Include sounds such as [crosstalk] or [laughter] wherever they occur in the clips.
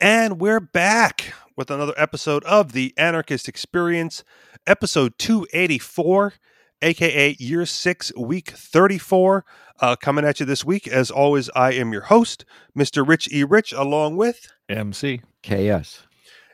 And we're back with another episode of the Anarchist Experience, episode 284, aka year six, week 34. Uh, coming at you this week. As always, I am your host, Mr. Rich E. Rich, along with MC. KS.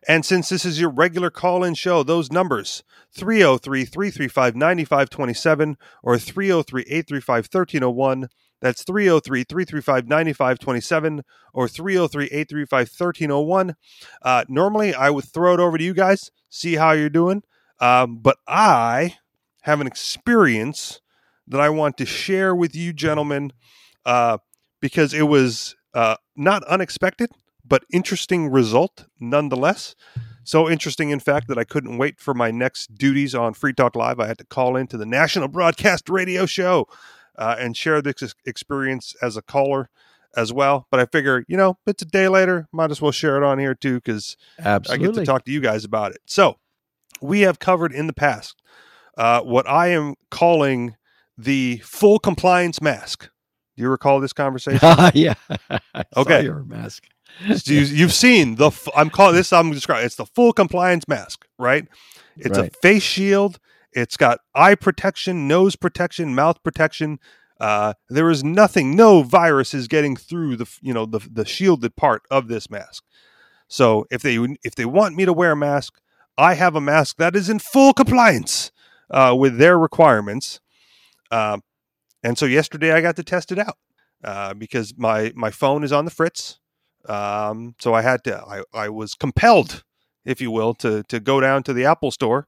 And since this is your regular call in show, those numbers 303 335 9527 or 303 835 1301. That's 303 335 9527 or 303 835 1301. Uh, normally, I would throw it over to you guys, see how you're doing. Um, but I have an experience that I want to share with you, gentlemen, uh, because it was uh, not unexpected, but interesting result nonetheless. So interesting, in fact, that I couldn't wait for my next duties on Free Talk Live. I had to call into the National Broadcast Radio Show uh, and share this experience as a caller as well. But I figure, you know, it's a day later, might as well share it on here too because I get to talk to you guys about it. So we have covered in the past uh, what I am calling the full compliance mask. Do you recall this [laughs] conversation? yeah. Okay. your mask. So you, you've seen the. I'm calling this. I'm describing. It's the full compliance mask, right? It's Right. a face shield. It's got eye protection, nose protection, mouth protection. Uh, there is nothing, no virus is getting through the, you know, the the shielded part of this mask. So if they if they want me to wear a mask, I have a mask that is in full compliance uh, with their requirements. Um, and so yesterday I got to test it out uh, because my my phone is on the fritz. Um, so I had to, I, I was compelled, if you will, to, to go down to the Apple store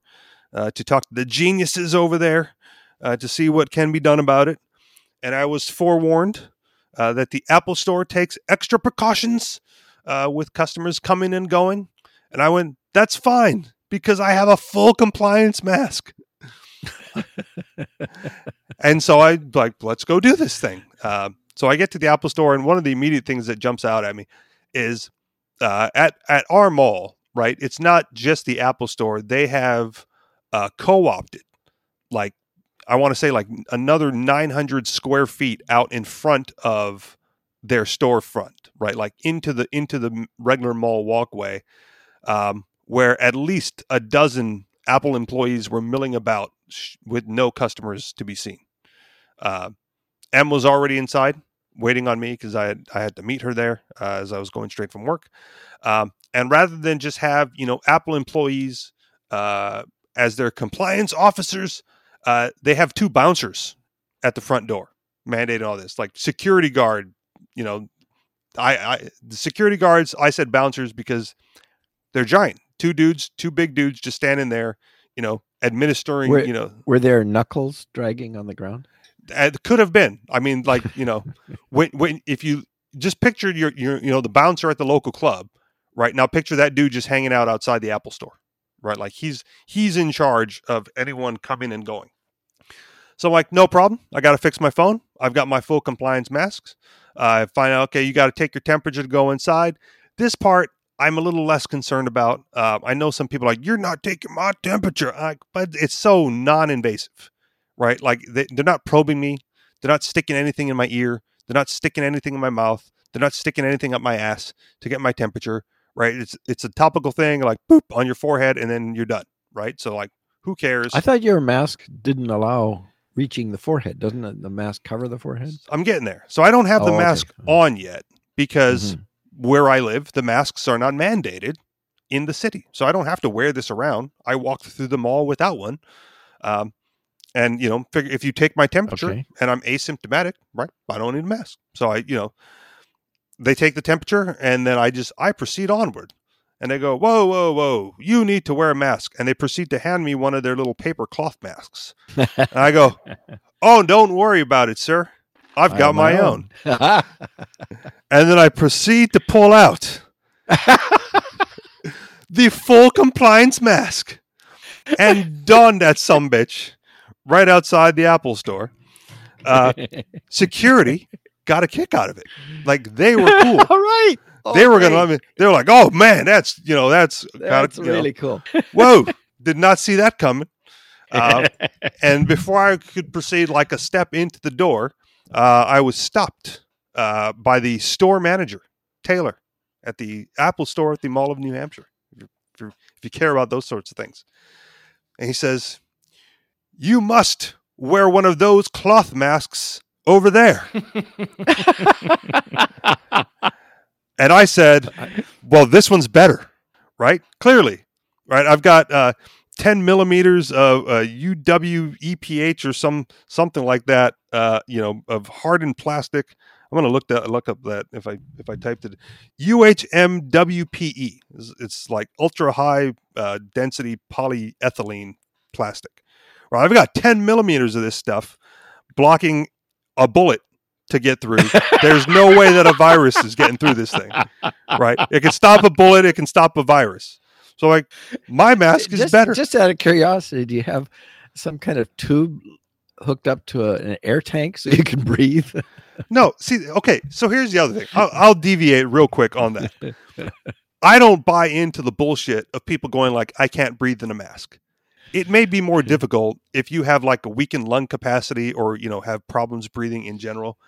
uh, to talk to the geniuses over there uh, to see what can be done about it. And I was forewarned uh, that the Apple store takes extra precautions uh, with customers coming and going. And I went, that's fine because I have a full compliance mask. [laughs] and so I like, let's go do this thing. Um, so I get to the Apple Store, and one of the immediate things that jumps out at me is uh, at at our mall. Right, it's not just the Apple Store; they have uh, co-opted, like I want to say, like another 900 square feet out in front of their storefront. Right, like into the into the regular mall walkway, um, where at least a dozen Apple employees were milling about sh- with no customers to be seen. Uh, Em was already inside waiting on me because I had I had to meet her there uh, as I was going straight from work. Um, and rather than just have you know Apple employees uh, as their compliance officers, uh, they have two bouncers at the front door mandating all this, like security guard. You know, I, I the security guards. I said bouncers because they're giant, two dudes, two big dudes, just standing there. You know, administering. Where- you know, Were there knuckles dragging on the ground? it could have been. I mean, like you know, [laughs] when when if you just picture your your you know the bouncer at the local club, right now picture that dude just hanging out outside the Apple Store, right? Like he's he's in charge of anyone coming and going. So I'm like, no problem. I got to fix my phone. I've got my full compliance masks. I find out, okay, you got to take your temperature to go inside. This part I'm a little less concerned about. Uh, I know some people like you're not taking my temperature, I, but it's so non-invasive, right? Like they, they're not probing me. They're not sticking anything in my ear. They're not sticking anything in my mouth. They're not sticking anything up my ass to get my temperature, right? It's it's a topical thing, like boop on your forehead, and then you're done, right? So like, who cares? I thought your mask didn't allow reaching the forehead. Doesn't the- mask cover the forehead? I'm getting there. So I don't have the Oh, okay. mask on yet because Mhm. where I live, the masks are not mandated in the city. So I don't have to wear this around. I walked through the mall without one. Um, and you know, figure if you take my temperature Okay. and I'm asymptomatic, right? I don't need a mask. So I, you know, they take the temperature and then I just I proceed onward. And they go, whoa, whoa, whoa! You need to wear a mask. And they proceed to hand me one of their little paper cloth masks. And I go, [laughs] oh, don't worry about it, sir. I've got my own. own. [laughs] And then I proceed to pull out [laughs] the full compliance mask and don that some bitch right outside the Apple store. Uh, security got a kick out of it. [laughs] Like they were cool. [laughs] All right. they were gonna let me. They were like, "Oh man, that's you know that's That's you know, really cool. [laughs] whoa." Did not see that coming. Uh, and before I could proceed like a step into the door, uh, I was stopped uh, by the store manager, Taylor, at the Apple store at the Mall of New Hampshire. If you, if you, if you care about those sorts of things, and he says, "You must wear one of those cloth masks over there." [laughs] and I said, "Well, this one's better, right? Clearly, right? I've got." Uh, 10 millimeters of uh, UW EPH or some something like that, uh, you know, of hardened plastic. I'm going to look that look up that if I if I typed it, UHMWPE. It's, it's like ultra high uh, density polyethylene plastic. Right, I've got 10 millimeters of this stuff blocking a bullet to get through. There's no way that a virus is getting through this thing. Right? It can stop a bullet. It can stop a virus. So like my mask is just, better. Just out of curiosity, do you have some kind of tube hooked up to a, an air tank so you can breathe? no, see, okay. So here's the other thing. I'll, I'll deviate real quick on that. [laughs] I don't buy into the bullshit of people going like, "I can't breathe in a mask." It may be more difficult if you have like a weakened lung capacity or you know have problems breathing in general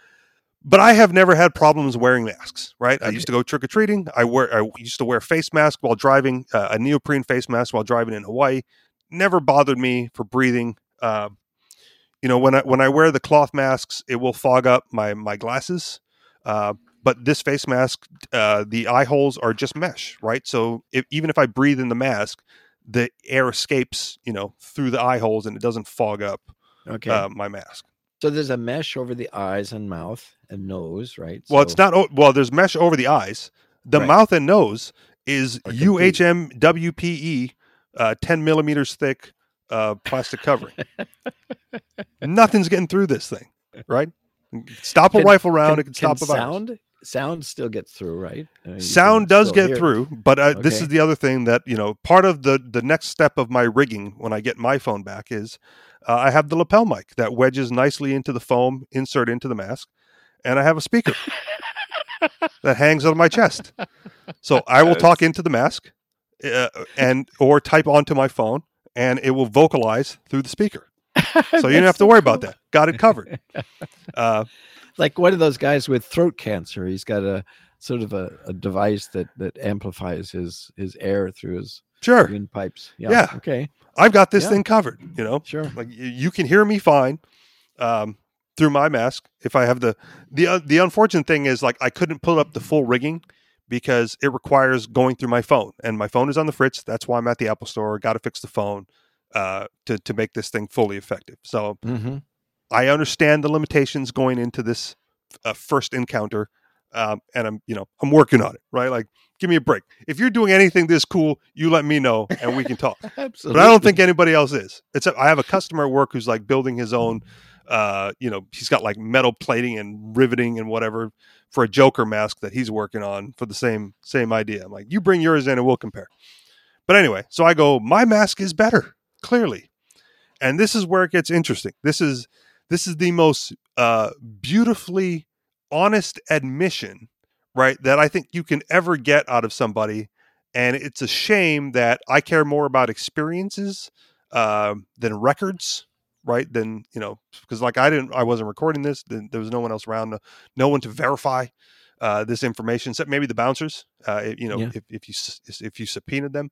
but I have never had problems wearing masks. Right? Okay. I used to go trick or treating. I wear. I used to wear face mask while driving, uh, a neoprene face mask while driving in Hawaii. Never bothered me for breathing. Uh, you know, when I when I wear the cloth masks, it will fog up my my glasses. Uh, but this face mask, uh, the eye holes are just mesh, right? So if, even if I breathe in the mask, the air escapes, you know, through the eye holes, and it doesn't fog up okay. Uh, my mask. So there's a mesh over the eyes and mouth and nose, right? Well, so, it's not. Well, there's mesh over the eyes. The right. mouth and nose is UHMWPE, uh, 10 millimeters thick uh, plastic covering. [laughs] Nothing's getting through this thing, right? Stop a can, rifle round. Can, it can, can stop a sound. Virus. Sound still gets through, right? Uh, sound does get through, but uh, okay. this is the other thing that you know. Part of the the next step of my rigging when I get my phone back is uh, I have the lapel mic that wedges nicely into the foam, insert into the mask, and I have a speaker [laughs] that hangs on my chest. So I will talk into the mask, uh, and or type onto my phone, and it will vocalize through the speaker. [laughs] So you don't have to worry about that. Got it covered. [laughs] Uh, like one of those guys with throat cancer. He's got a sort of a, a device that that amplifies his his air through his sure windpipes. Yeah. yeah. Okay. I've got this yeah. thing covered. You know. Sure. Like you can hear me fine. Um, through my mask if I have the the uh, the unfortunate thing is like I couldn't pull up the full rigging because it requires going through my phone and my phone is on the fritz. That's why I'm at the Apple Store. Got to fix the phone uh, to to make this thing fully effective. So mm-hmm. I understand the limitations going into this uh, first encounter, um, and I'm you know I'm working on it. Right, like give me a break. If you're doing anything this cool, you let me know and we can talk. Absolutely. [laughs] But I don't think anybody else is. It's a, I have a customer at work who's like building his own uh, you know, he's got like metal plating and riveting and whatever for a Joker mask that he's working on for the same same idea. I'm like, you bring yours in and we'll compare. But anyway, so I go, my mask is better, clearly. And this is where it gets interesting. This is this is the most uh, beautifully honest admission, right, that I think you can ever get out of somebody. And it's a shame that I care more about experiences uh, than records right then you know because like i didn't i wasn't recording this then there was no one else around no, no one to verify uh, this information except maybe the bouncers uh, you know yeah. if, if you if you subpoenaed them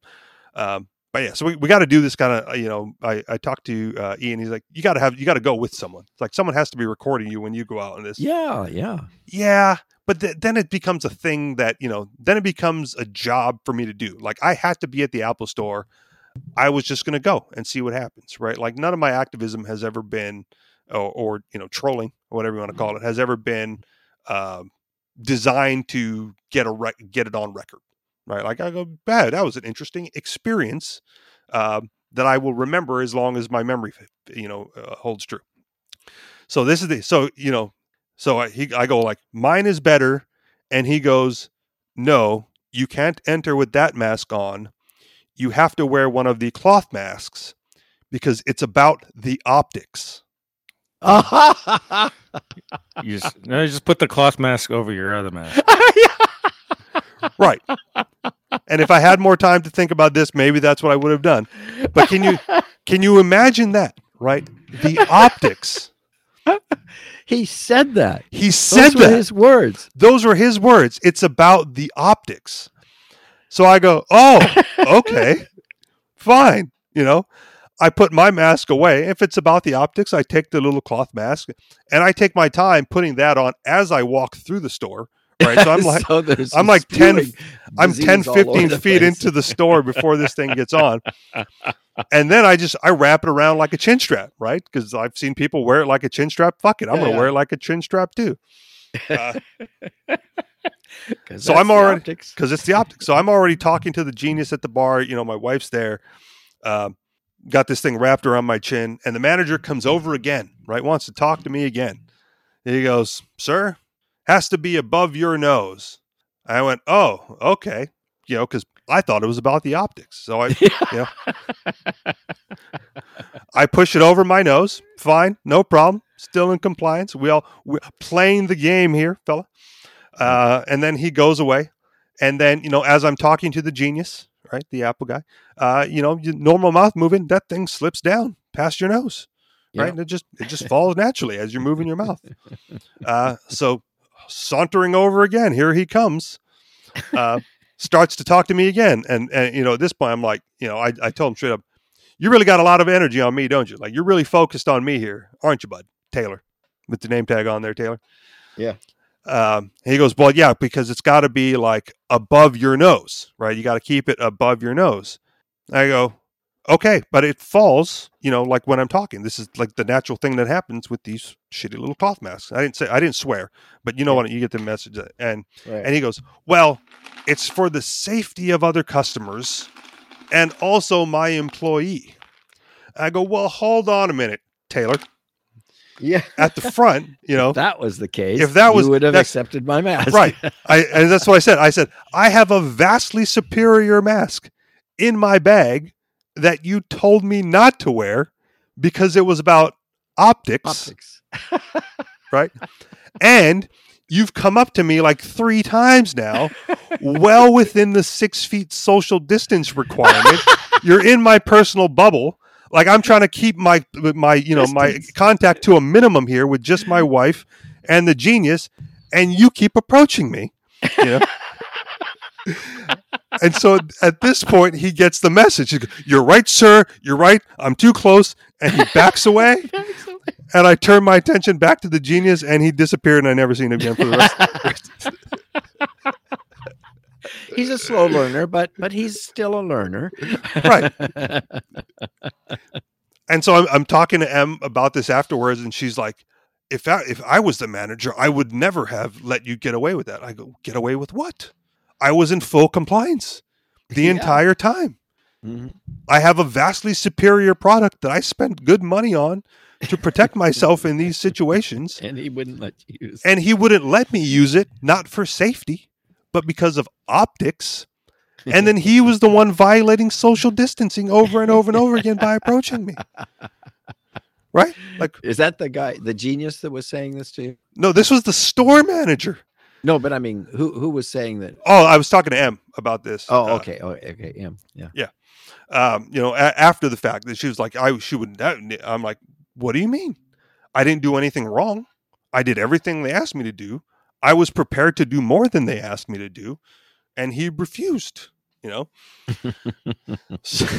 um, but yeah so we, we got to do this kind of uh, you know i i talked to uh, ian he's like you got to have you got to go with someone. It's like someone has to be recording you when you go out on this. Yeah yeah. Yeah but th- then it becomes a thing that you know then it becomes a job for me to do. Like i had to be at the apple store. I was just going to go and see what happens, right? Like none of my activism has ever been, or, or you know, trolling, or whatever you want to call it, has ever been uh, designed to get a rec- get it on record, right? Like I go, bad. That was an interesting experience uh, that I will remember as long as my memory, you know, uh, holds true. So this is the so you know, so I, he I go like mine is better, and he goes, no, you can't enter with that mask on you have to wear one of the cloth masks because it's about the optics. [laughs] you just, no, just put the cloth mask over your other mask. [laughs] right. And if I had more time to think about this, maybe that's what I would have done. But can you [laughs] can you imagine that, right? The optics. [laughs] He said that. He said Those were that. his words. Those were his words. It's about the optics. So I go, oh, [laughs] okay, fine. You know, I put my mask away. If it's about the optics, I take the little cloth mask and I take my time putting that on as I walk through the store. Right. So I'm [laughs] like, So I'm like 10 I'm disease 10, 15 feet place. into the store before this thing gets on. [laughs] And then I just, I wrap it around like a chin strap, right? Because I've seen people wear it like a chin strap. Fuck it. I'm Yeah, going to yeah. wear it like a chin strap too. [laughs] Uh, So I'm already- because it's the optics. So I'm already talking to the genius at the bar. You know, my wife's there. Um, got this thing wrapped around my chin, and the manager comes over again. Right, wants to talk to me again. He goes, "Sir, has to be above your nose." I went, "Oh, okay." You know, because I thought it was about the optics. So I, [laughs] I push it over my nose. Fine, no problem. Still in compliance. We all we're playing the game here, fella. Uh, and then he goes away. And then, you know, as I'm talking to the genius, right, the Apple guy, uh, you know, you- normal mouth moving, that thing slips down past your nose, right? Yeah. And it just it just falls naturally as you're moving your mouth. [laughs] Uh, so sauntering over again, here he comes. Uh, [laughs] starts to talk to me again, and and you know, at this point, I'm like, you know, I I told him straight up, you really got a lot of energy on me, don't you? Like you're really focused on me here, aren't you, bud? Taylor, with the name tag on there, Taylor. Yeah. Um, he goes, well, yeah, because it's got to be like above your nose, right? You got to keep it above your nose. I go, okay, but it falls, you know, like when I'm talking. This is like the natural thing that happens with these shitty little cloth masks. I didn't say, I didn't swear, but you know what? You get the message. that- And Right. and he goes, Well, it's for the safety of other customers and also my employee. I go, Well, hold on a minute, Taylor. yeah. At the front, [laughs] you know, that was the case, If that was- you would have accepted my mask. right. [laughs] I and that's what I said. I said, I have a vastly superior mask in my bag that you told me not to wear because it was about optics. Optics. [laughs] And you've come up to me like three times now, well within the six feet social distance requirement. [laughs] You're in my personal bubble. Like I'm trying to keep my my you know my contact to a minimum here with just my wife and the genius, and you keep approaching me. You know? [laughs] and so at this point, he gets the message. He goes, You're right, sir. You're right. I'm too close, and he backs away. [laughs] And I turned my attention back to the genius, and he disappeared, and I never seen him again for the rest. [laughs] he's a slow learner, but but he's still a learner. Right. [laughs] And so I'm, I'm talking to Em about this afterwards, and she's like, "If I, if I was the manager, I would never have let you get away with that." I go, "Get away with what? I was in full compliance the Yeah. entire time. Mhm. I have a vastly superior product that I spent good money on to protect myself in these situations." [laughs] And he wouldn't let you use. and he wouldn't let me use it not for safety but because of optics and then he was the one violating social distancing over and over and over again by approaching me right like Is that the guy, the genius that was saying this to you? no this was the store manager No, but I mean, who who was saying that? oh i was talking to Em about this Oh, Uh, okay. Oh, okay. Yeah. Yeah. um, you know, a- after the fact that she was like, I, she would, I'm like, what do you mean? I didn't do anything wrong. I did everything they asked me to do. I was prepared to do more than they asked me to do. And he refused, you know? So- [laughs]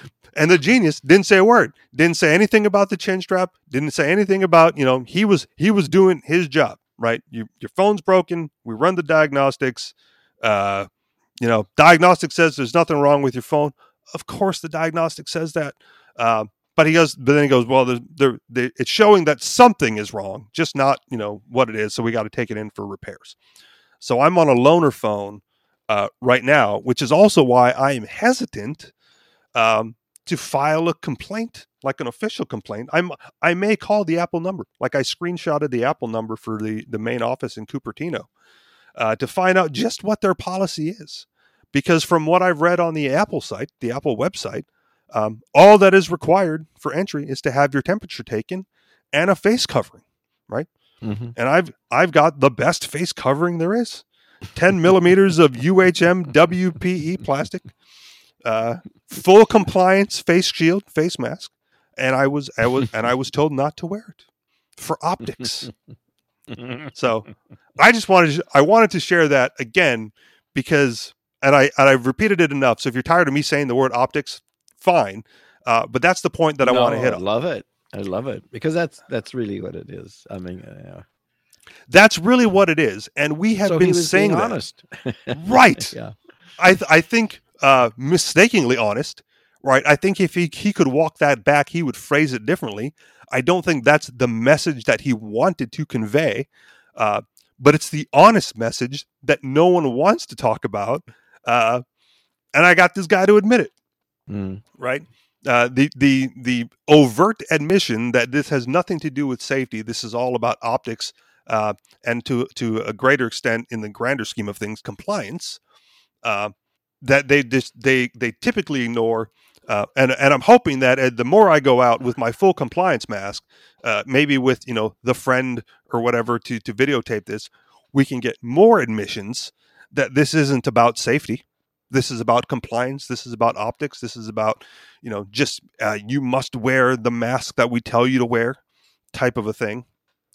[laughs] and the genius didn't say a word, didn't say anything about the chin strap, didn't say anything about, you know, he was, he was doing his job, right? You, your phone's broken. We run the diagnostics. Uh, you know, diagnostic says there's nothing wrong with your phone. Of course, the diagnostic says that. Um, but he goes, but then he goes, well, there, it's showing that something is wrong, just not, you know, what it is. So we got to take it in for repairs. So I'm on a loaner phone uh, right now, which is also why I am hesitant um, to file a complaint, like an official complaint. I'm, I may call the Apple number, like I screenshotted the Apple number for the the main office in Cupertino, uh, to find out just what their policy is because from what I've read on the Apple site, the Apple website, um, all that is required for entry is to have your temperature taken and a face covering. Mhm. And I've I've got the best face covering there is, ten millimeters of UHM WPE plastic, uh, full compliance face shield, face mask, and I was I was and I was told not to wear it. for optics. [laughs] so I just wanted to, I wanted to share that again because and I and I've repeated it enough. So if you're tired of me saying the word optics, fine. Uh, but that's the point that I want to hit I on. love it. I love it because that's that's really what it is. I mean, uh, That's really what it is, and we have so been saying that. honest. [laughs] Right. yeah. I th- I think uh, mistakenly honest, right? I think if he he could walk that back, he would phrase it differently. I don't think that's the message that he wanted to convey, uh, but it's the honest message that no one wants to talk about, uh, and I got this guy to admit it, Mm. right? Uh, the the the overt admission that this has nothing to do with safety. This is all about optics, uh, and to to a greater extent, in the grander scheme of things, compliance. That they just they they typically ignore. Uh, and and I'm hoping that uh, the more I go out with my full compliance mask, uh, maybe with you know the friend or whatever to to videotape this, we can get more admissions that this isn't about safety. This is about compliance. This is about optics. This is about you know just uh, you must wear the mask that we tell you to wear, type of a thing.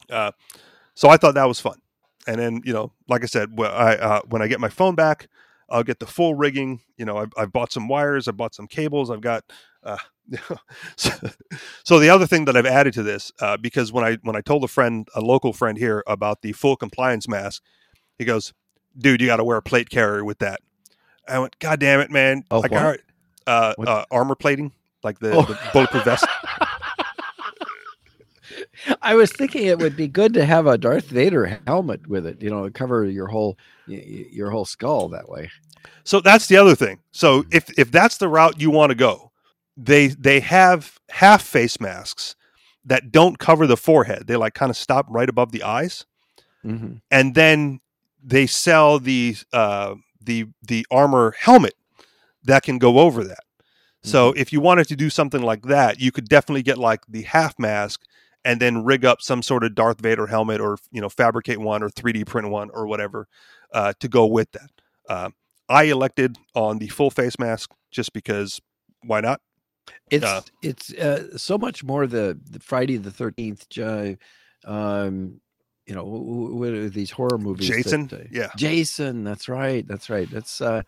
Uh, so I thought that was fun. And then you know, like I said, wh- I, uh, when I get my phone back, I'll get the full rigging. You know, I've, I've bought some wires, I've bought some cables, I've got. Uh, [laughs] so, so the other thing that I've added to this, uh, because when I when I told a friend, a local friend here about the full compliance mask, he goes, "Dude, you got to wear a plate carrier with that." I went, "God damn it, man!" Oh, like, what? all right, uh, uh, armor plating, like the, Oh. the bulletproof vest. [laughs] I was thinking it would be good to have a Darth Vader helmet with it. You know, cover your whole your whole skull that way. So that's the other thing. So if if that's the route you want to go, they they have half face masks that don't cover the forehead. They like kind of stop right above the eyes, Mm-hmm. and then they sell the uh, the the armor helmet that can go over that. So if you wanted to do something like that, you could definitely get like the half mask and then rig up some sort of Darth Vader helmet or you know fabricate one or 3D print one or whatever uh, to go with that. Uh, I elected on the full face mask just because why not? It's Uh, it's uh, so much more the, the Friday the Thirteenth. Uh, um, you know, wh- wh- what are these horror movies? that, Jason, uh, yeah. Jason. That's right. That's right. That's uh,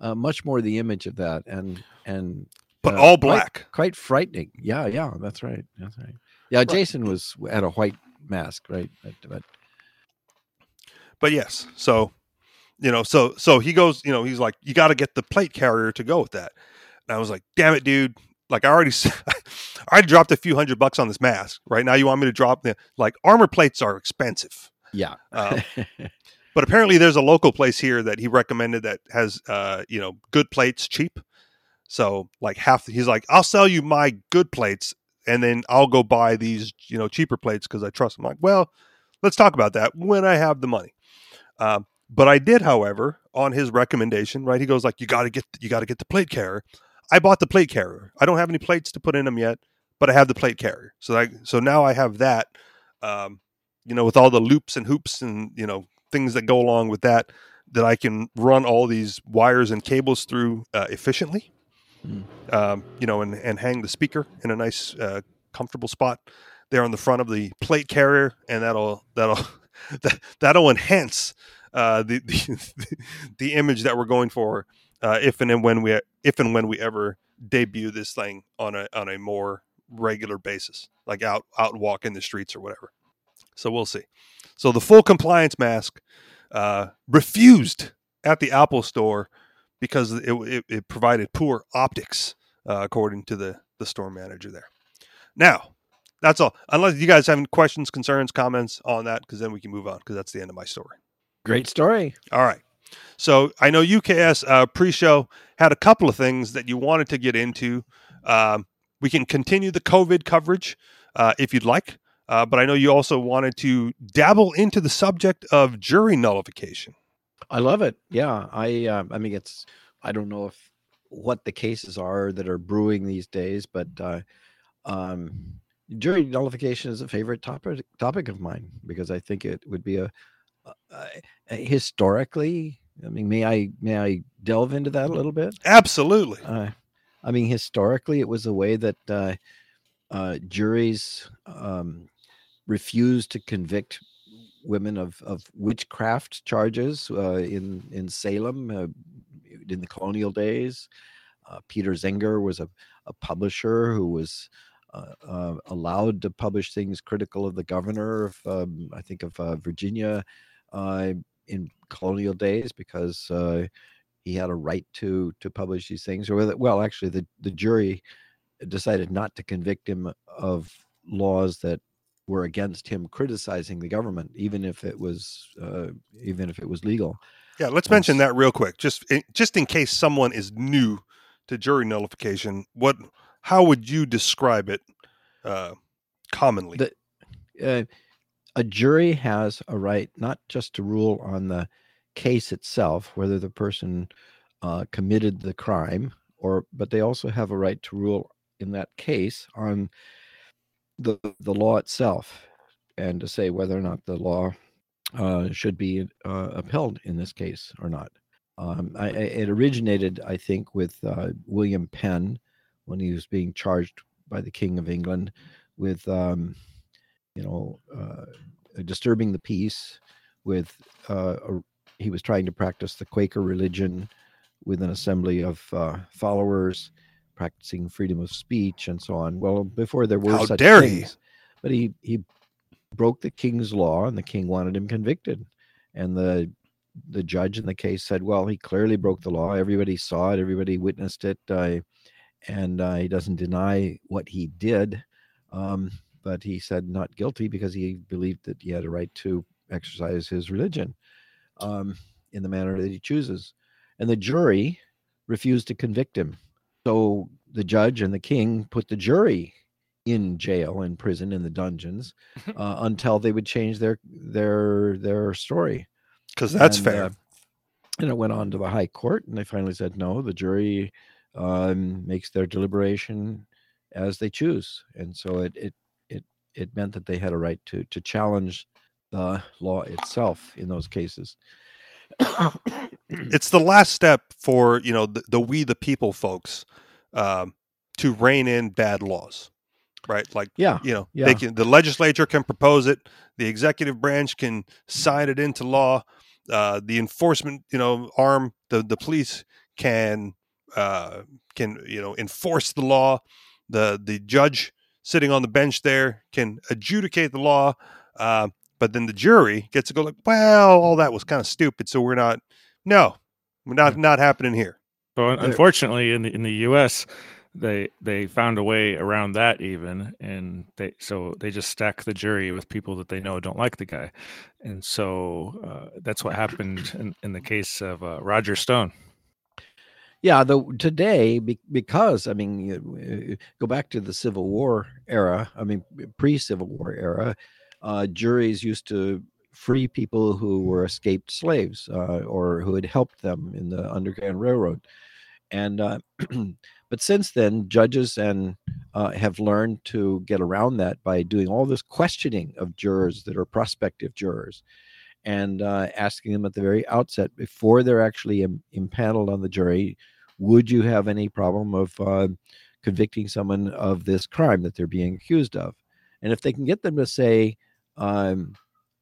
uh, much more the image of that, and and But all quite- black. quite frightening. Yeah, yeah, that's right. That's right. Yeah, Right. Jason was had a white mask, right? But, but But yes, so you know, so so he goes, you know, he's like, you got to get the plate carrier to go with that. And I was like, damn it, dude! Like I already, [laughs] I already dropped a few hundred bucks on this mask. Right now, you want me to drop the like armor plates are expensive. yeah, Um, [laughs] but apparently there's a local place here that he recommended that has uh you know good plates cheap so like half he's like i'll sell you my good plates and then i'll go buy these you know cheaper plates because i trust him like well let's talk about that when i have the money. Um, but i did however on his recommendation right he goes like you got to get you got to get the plate carrier. I bought the plate carrier. I don't have any plates to put in them yet but i have the plate carrier. So like so now i have that um, you know with all the loops and hoops and you know things that go along with that that I can run all these wires and cables through uh, efficiently. Mm. Um, you know, and, and hang the speaker in a nice, uh, comfortable spot there on the front of the plate carrier, and that'll that'll [laughs] that, that'll enhance uh, the, [laughs] the the image that we're going for uh, if and when we if and when we ever debut this thing on a on a more regular basis, like out out and walk in the streets or whatever. So we'll see. So the full compliance mask uh, refused at the Apple Store because it, it, it provided poor optics, uh, according to the the store manager there. Now, that's all. Unless you guys have any questions, concerns, comments on that, because then we can move on. Because that's the end of my story. great story. All right. So I know you KS uh, pre-show had a couple of things that you wanted to get into. Um, we can continue the COVID coverage uh, if you'd like, uh, but I know you also wanted to dabble into the subject of jury nullification. I love it. Yeah, I uh, I mean it's I don't know if what the cases are that are brewing these days, but uh, um, jury nullification is a favorite topic topic of mine because I think it would be a, a, a historically. I mean, may I may I delve into that a little bit? Absolutely. Uh, I mean, historically, it was a way that uh, uh, juries um, refused to convict women of, of witchcraft charges uh, in in Salem uh, in the colonial days. Uh, Peter Zenger was a, a publisher who was uh, uh, allowed to publish things critical of the governor of um, I think of Virginia in colonial days because he had a right to to publish these things. Or well, actually, the the jury decided not to convict him of laws that were against him criticizing the government, even if it was uh, even if it was legal. Yeah, let's mention that real quick, just in, just in case someone is new to jury nullification. What, how would you describe it uh, commonly? The, uh, a jury has a right not just to rule on the case itself, whether the person uh, committed the crime, or but they also have a right to rule in that case on the the law itself and to say whether or not the law uh, should be uh, upheld in this case or not. Um, I, it originated, I think, with uh, William Penn when he was being charged by the King of England with, um, you know, uh, disturbing the peace. With uh, a, he was trying to practice the Quaker religion with an assembly of uh, followers practicing freedom of speech and so on. Well, before there were How such dare things, he? but he he broke the king's law, and the king wanted him convicted, and the the judge in the case said, "Well, he clearly broke the law. Everybody saw it. Everybody witnessed it, uh, and uh, he doesn't deny what he did." Um, but he said not guilty because he believed that he had a right to exercise his religion um, in the manner that he chooses. And the jury refused to convict him so the judge and the king put the jury in jail, in prison, in the dungeons, [laughs] uh, until they would change their their their story. Because that's and, fair. Uh, and it went on to the high court, and they finally said no. The jury um, makes their deliberation as they choose, and so it it it it meant that they had a right to to challenge the law itself in those cases. [coughs] it's the last step for you know the, the we the people folks um, to rein in bad laws right like yeah you know yeah. they can the legislature can propose it the executive branch can sign it into law uh, the enforcement you know arm the the police can uh, can you know enforce the law the the judge sitting on the bench there can adjudicate the law uh, but then the jury gets to go like, well, all that was kind of stupid, so we're not. No, we're not not happening here. But unfortunately, in the in the U.S., they they found a way around that even, and they so they just stack the jury with people that they know don't like the guy, and so uh, that's what happened in, in the case of uh, Roger Stone. Yeah, the today, because I mean, go back to the Civil War era. I mean, pre-Civil War era uh, juries used to free people who were escaped slaves uh, or who had helped them in the Underground Railroad. And uh, [clears throat] but since then, judges and uh, have learned to get around that by doing all this questioning of jurors that are prospective jurors, and uh, asking them at the very outset before they're actually Im- impaneled on the jury, would you have any problem of uh, convicting someone of this crime that they're being accused of? And if they can get them to say, um,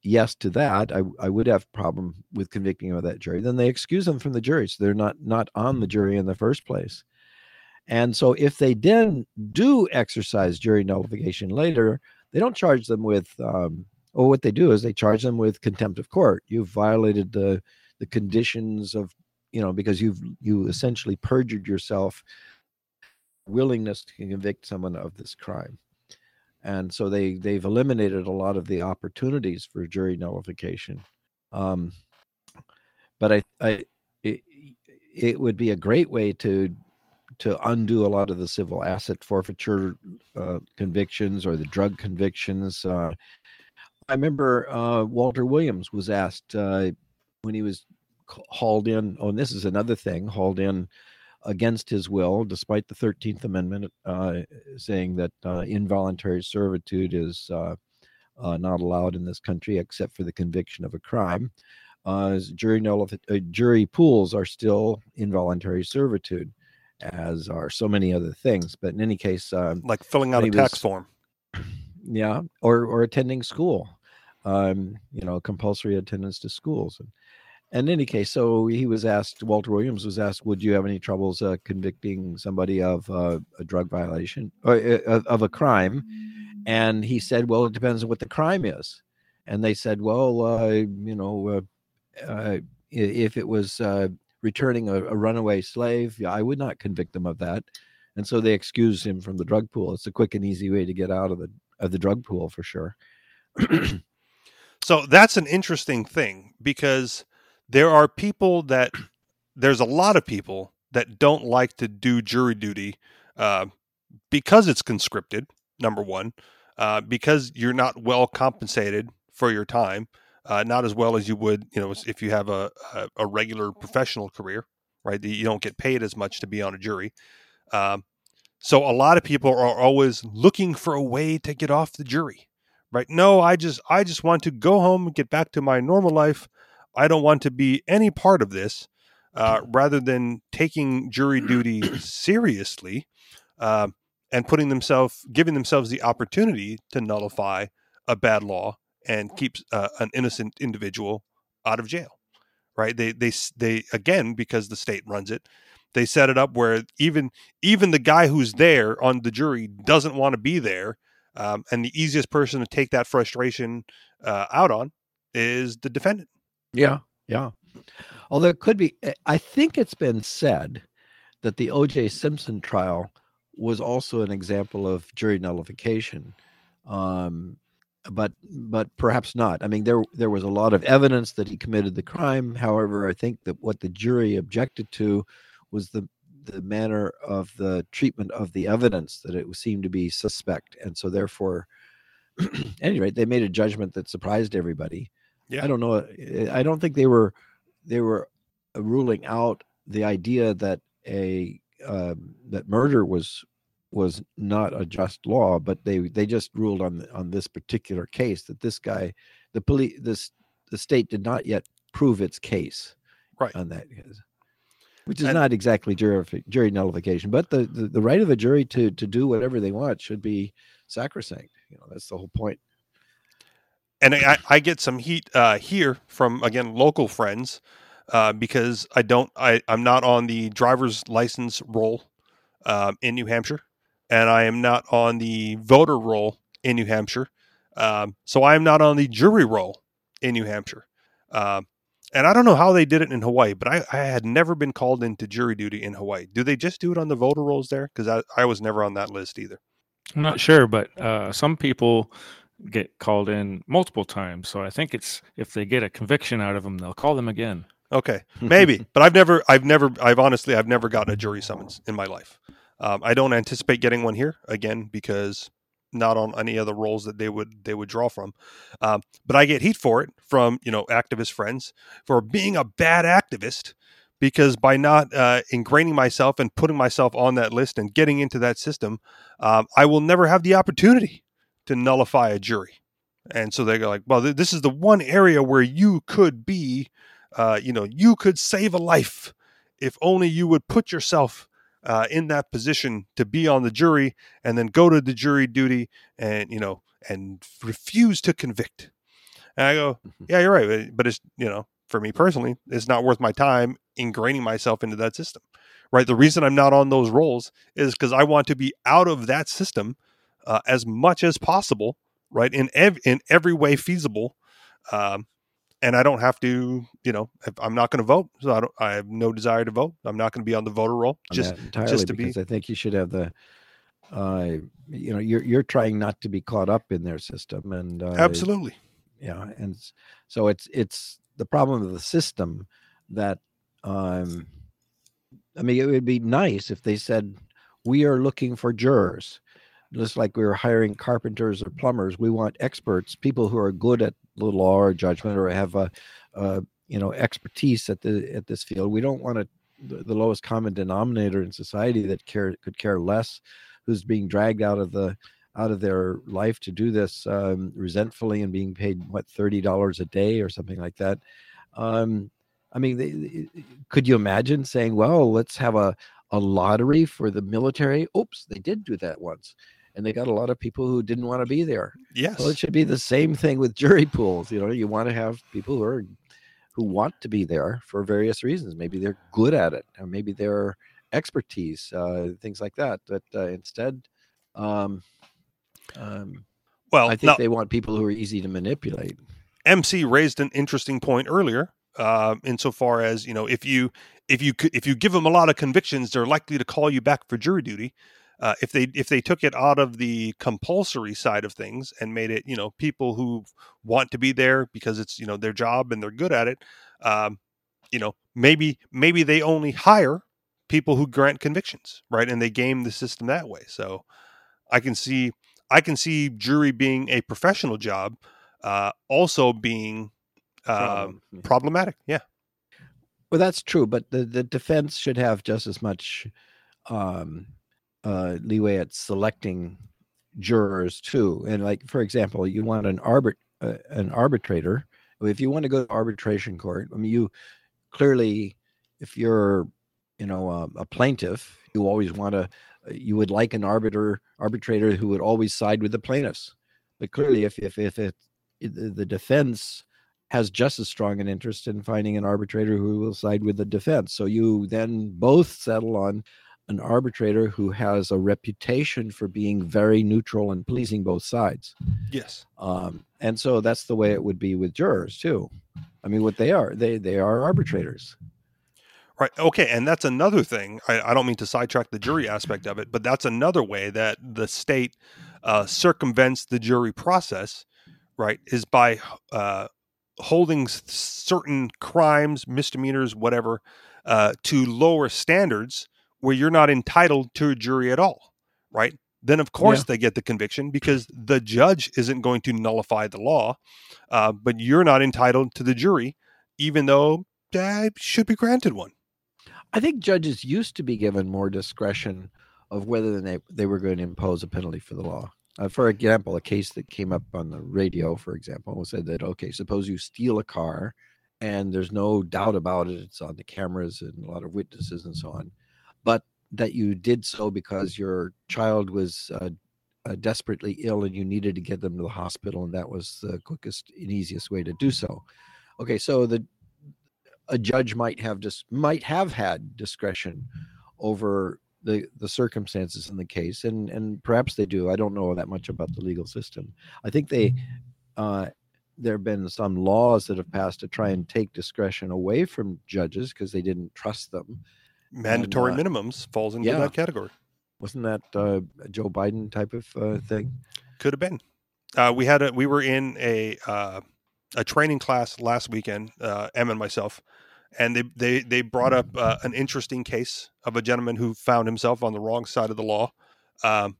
yes to that, I, I would have problem with convicting him of that jury. Then they excuse them from the jury, so they're not not on the jury in the first place. And so if they then do exercise jury nullification later, they don't charge them with. Um, or what they do is they charge them with contempt of court. You've violated the the conditions of you know because you've you essentially perjured yourself willingness to convict someone of this crime and so they they've eliminated a lot of the opportunities for jury nullification. Um, but I, I it, it, would be a great way to to undo a lot of the civil asset forfeiture uh, convictions or the drug convictions. Uh, I remember uh, Walter Williams was asked uh, when he was hauled in. Oh, and this is another thing, hauled in against his will, despite the 13th Amendment uh, saying that uh, involuntary servitude is uh, uh, not allowed in this country except for the conviction of a crime. Uh, jury, nullif- jury pools are still involuntary servitude, as are so many other things. But in any case, um, like filling out a tax was, form. [clears throat] yeah, or or attending school, um, you know, compulsory attendance to schools. And in any case, so he was asked. Walter Williams was asked, "Would you have any troubles uh, convicting somebody of uh, a drug violation or uh, of a crime?" And he said, "Well, it depends on what the crime is." And they said, "Well, uh, you know, uh, uh, if it was returning a, a runaway slave, I would not convict them of that." And so they excused him from the drug pool. It's a quick and easy way to get out of the of the drug pool for sure. so that's an interesting thing because there are people that [clears throat] there's a lot of people that don't like to do jury duty uh, because it's conscripted. Number one, uh, because you're not well compensated for your time, uh, not as well as you would, you know, if you have a, a, a regular professional career, right? You don't get paid as much to be on a jury. Um, so a lot of people are always looking for a way to get off the jury, right? No, I just I just want to go home and get back to my normal life. I don't want to be any part of this. Uh, rather than taking jury [clears throat] duty seriously uh, and putting themselves, giving themselves the opportunity to nullify a bad law and keep uh, an innocent individual out of jail, right? They, they, they again because the state runs it, they set it up where even even the guy who's there on the jury doesn't want to be there, um, and the easiest person to take that frustration uh, out on is the defendant. Yeah, yeah. Although it could be, eh, I think it's been said that the O.J. Simpson trial was also an example of jury nullification. Um, but but perhaps not. I mean, there there was a lot of evidence that he committed the crime. However, I think that what the jury objected to was the the manner of the treatment of the evidence that it seemed to be suspect, and so therefore, at any rate, they made a judgment that surprised everybody. Yeah. I don't know. I don't think they were they were ruling out the idea that a um, that murder was was not a just law, but they they just ruled on on this particular case that this guy, the police, this the state did not yet prove its case right on that which is and, not exactly jury, jury nullification, but the, the, the right of the jury to to do whatever they want should be sacrosanct. You know, that's the whole point. And I, I get some heat uh, here from again local friends uh, because I don't I I'm not on the driver's license roll um, in New Hampshire, and I am not on the voter roll in New Hampshire, um, so I am not on the jury roll in New Hampshire. Um, and I don't know how they did it in Hawaii, but I, I had never been called into jury duty in Hawaii. Do they just do it on the voter rolls there? Because I, I was never on that list either. I'm not sure, but uh, some people get called in multiple times. So I think it's if they get a conviction out of them, they'll call them again. Okay, [laughs] maybe, but I've never, I've never, I've honestly, I've never gotten a jury summons in my life. Um, I don't anticipate getting one here again because not on any other roles that they would they would draw from. Um, but I get heat for it from you know activist friends for being a bad activist because by not uh, ingraining myself and putting myself on that list and getting into that system, um, I will never have the opportunity to nullify a jury. And so they go like, well, th- this is the one area where you could be, uh, you know, you could save a life if only you would put yourself uh, in that position to be on the jury and then go to the jury duty and you know and refuse to convict. And I go, mm-hmm. yeah, you're right, but it's you know for me personally, it's not worth my time ingraining myself into that system. Right. The reason I'm not on those roles is because I want to be out of that system uh, as much as possible. Right. In ev- in every way feasible. Um, and I don't have to, you know, I'm not going to vote, so I don't. I have no desire to vote. I'm not going to be on the voter roll. Just, just to because be. I think you should have the, uh, you know, you're you're trying not to be caught up in their system, and uh, absolutely, yeah, and so it's it's the problem of the system that, um, I mean, it would be nice if they said we are looking for jurors just like we were hiring carpenters or plumbers we want experts people who are good at the law or judgment or have a, a you know expertise at the at this field we don't want the, the lowest common denominator in society that care could care less who's being dragged out of the out of their life to do this um, resentfully and being paid what thirty dollars a day or something like that. Um, I mean, they, could you imagine saying, "Well, let's have a a lottery for the military"? Oops, they did do that once and they got a lot of people who didn't want to be there. Yes. Well, it should be the same thing with jury pools. You know, you want to have people who are who want to be there for various reasons. Maybe they're good at it, or maybe their expertise, uh, things like that. But uh, instead, um, um, well, I think now, they want people who are easy to manipulate. MC raised an interesting point earlier, uh, insofar as you know, if you if you if you give them a lot of convictions, they're likely to call you back for jury duty. Uh, if they if they took it out of the compulsory side of things and made it you know people who want to be there because it's you know their job and they're good at it um, you know maybe maybe they only hire people who grant convictions right? And they game the system that way. So i can see i can see jury being a professional job uh, also being uh, Problem. Problematic yeah. Well, that's true, but the, the defense should have just as much um, uh, leeway at selecting jurors too. And like, for example, you want an arbit uh, an arbitrator. If you want to go to arbitration court, I mean, you clearly, if you're, you know, a, a plaintiff, you always want to, you would like an arbiter arbitrator who would always side with the plaintiffs. But clearly, if if if it, the defense has just as strong an interest in finding an arbitrator who will side with the defense. So you then both settle on an arbitrator who has a reputation for being very neutral and pleasing both sides. yes Um, and so that's the way it would be with jurors too. I mean, what they are, they they are arbitrators. Right. Okay. And that's another thing. I, I don't mean to sidetrack the jury aspect of it, but that's another way that the state uh, circumvents the jury process, right? Is by uh, holding certain crimes, misdemeanors, whatever, uh, to lower standards where you're not entitled to a jury at all, right? Then, of course, Yeah. they get the conviction because the judge isn't going to nullify the law, uh, but you're not entitled to the jury, even though uh, should be granted one. I think judges used to be given more discretion of whether they, they were going to impose a penalty for the law. Uh, for example, a case that came up on the radio, for example, said that, okay, suppose you steal a car and there's no doubt about it, it's on the cameras and a lot of witnesses and so on, but that you did so because your child was uh, uh, desperately ill and you needed to get them to the hospital, and that was the quickest and easiest way to do so. Okay, so the a judge might have just might have had discretion over the the circumstances in the case and and perhaps they do i don't know that much about the legal system. I think they uh there have been some laws that have passed to try and take discretion away from judges because they didn't trust them mandatory uh, minimums falls into yeah. that category. wasn't that uh, a joe biden type of uh, thing Could have been. Uh, we had a we were in a uh, a training class last weekend, uh, Em and myself, and they they they brought up uh, an interesting case of a gentleman who found himself on the wrong side of the law. Um,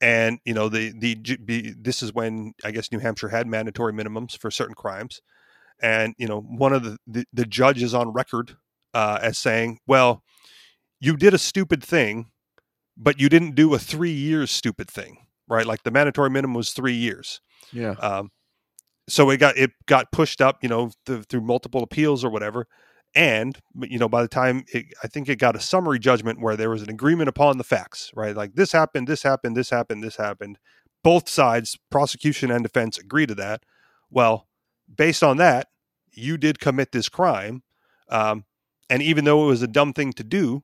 and you know the the be, this is when I guess New Hampshire had mandatory minimums for certain crimes, and you know one of the the, the judges on record uh, as saying, "Well, you did a stupid thing, but you didn't do a three years stupid thing, right? Like the mandatory minimum was three years. yeah Um, so it got it got pushed up, you know, th- through multiple appeals or whatever. And you know, by the time it, I think it got a summary judgment where there was an agreement upon the facts, right? Like this happened, this happened, this happened, this happened. Both sides, prosecution and defense, agree to that. Well, based on that, you did commit this crime, um, and even though it was a dumb thing to do,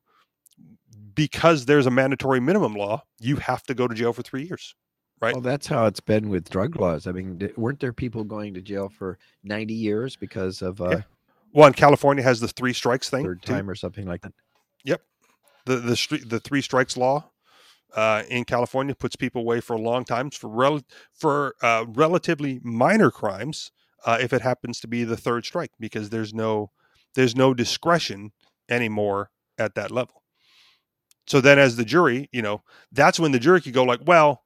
because there's a mandatory minimum law, you have to go to jail for three years. Right. well that's how it's been with drug laws i mean weren't there people going to jail for 90 years because of uh Yeah. One, California has the three strikes thing. third too. time or something like that Yep. The the street the three strikes law uh, in California puts people away for long times for rel- for uh, relatively minor crimes uh, if it happens to be the third strike because there's no there's no discretion anymore at that level. So then, as the jury, you know, that's when the jury could go like, well,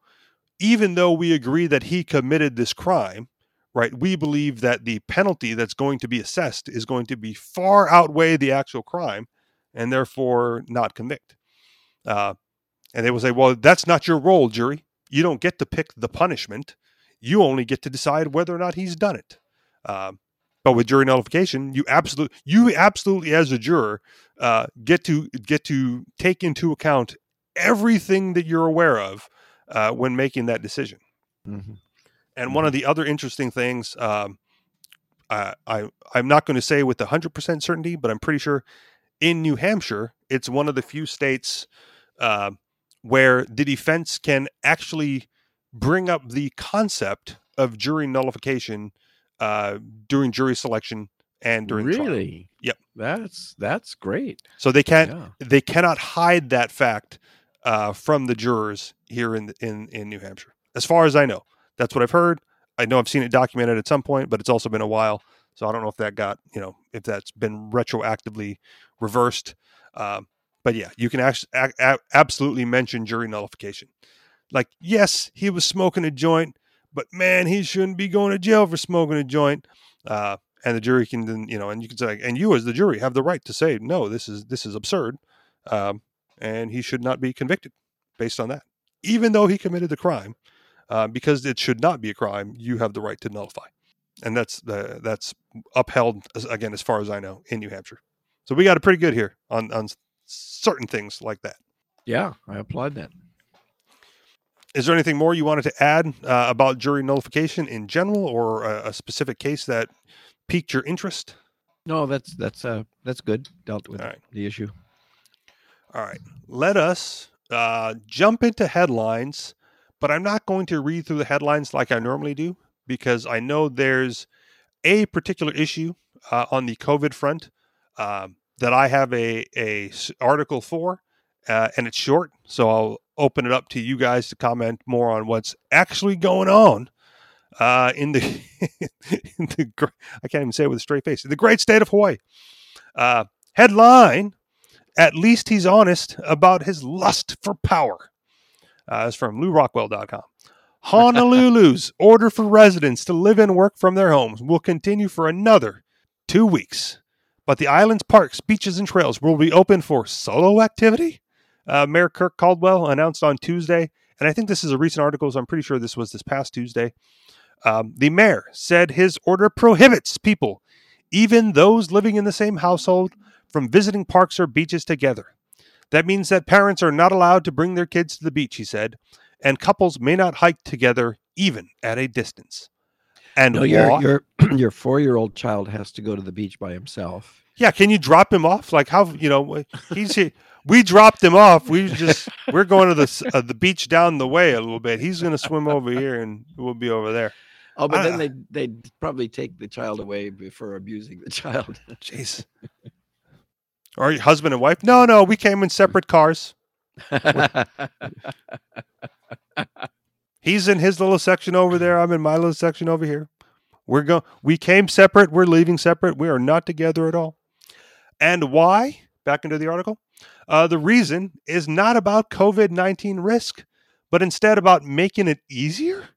even though we agree that he committed this crime, right? We believe that the penalty that's going to be assessed is going to be far outweigh the actual crime, and therefore not convict. Uh, and they will say, well, that's not your role, jury. You don't get to pick the punishment. You only get to decide whether or not he's done it. Um, but with jury nullification, you absolutely, you absolutely, as a juror, uh, get to get to take into account everything that you're aware of uh, when making that decision. Mhm. And one of the other interesting things, um, I, I I'm not going to say with 100% certainty, but I'm pretty sure in New Hampshire, it's one of the few states uh, where the defense can actually bring up the concept of jury nullification uh, during jury selection and during trial. really? Yep. That's that's great. So they can't Yeah. they cannot hide that fact uh, from the jurors here in in in New Hampshire, as far as I know. That's what I've heard. I know I've seen it documented at some point, but it's also been a while, so I don't know if that got you know if that's been retroactively reversed. Um, but yeah, you can actually a- a- absolutely mention jury nullification. Like, yes, he was smoking a joint, but man, he shouldn't be going to jail for smoking a joint. Uh, and the jury can then you know, and you can say, and you as the jury have the right to say, no, this is this is absurd, um, and he should not be convicted based on that, even though he committed the crime, uh, because it should not be a crime. You have the right to nullify, and that's that's upheld again as far as I know in New Hampshire. So we got it pretty good here on on certain things like that. Yeah, I applaud that. Is there anything more you wanted to add uh, about jury nullification in general, or a, a specific case that piqued your interest? No, that's that's uh that's good. Dealt with right. the issue. All right, let us uh, jump into headlines, but I'm not going to read through the headlines like I normally do because I know there's a particular issue uh, on the COVID front um, that I have a a article for, uh, and it's short, so I'll open it up to you guys to comment more on what's actually going on uh, in the [laughs] in the I can't even say it with a straight face the great state of Hawaii. Uh, headline at least he's honest about his lust for power. Uh, it's from LewRockwell.com. [laughs] Honolulu's order for residents to live and work from their homes will continue for another two weeks, but the island's parks, beaches, and trails will be open for solo activity. Uh, Mayor Kirk Caldwell announced on Tuesday, and I think this is a recent article, so I'm pretty sure this was this past Tuesday. Um, the mayor said his order prohibits people, even those living in the same household, from visiting parks or beaches together. That means that parents are not allowed to bring their kids to the beach, he said, and couples may not hike together even at a distance. And No, your your [clears throat] your four year old child has to go to the beach by himself. yeah, can you drop him off? Like how you know he's we dropped him off. We just we're going to the uh, the beach down the way a little bit. He's going to swim over here, and we'll be over there. Oh, but I- then they they'd probably take the child away before abusing the child. [laughs] Jeez. Or husband and wife? No, no, we came in separate cars. He's in his little section over there. I'm in my little section over here. We're going. We came separate. We're leaving separate. We are not together at all. And why? Back into the article. Uh, the reason is not about COVID nineteen risk, but instead about making it easier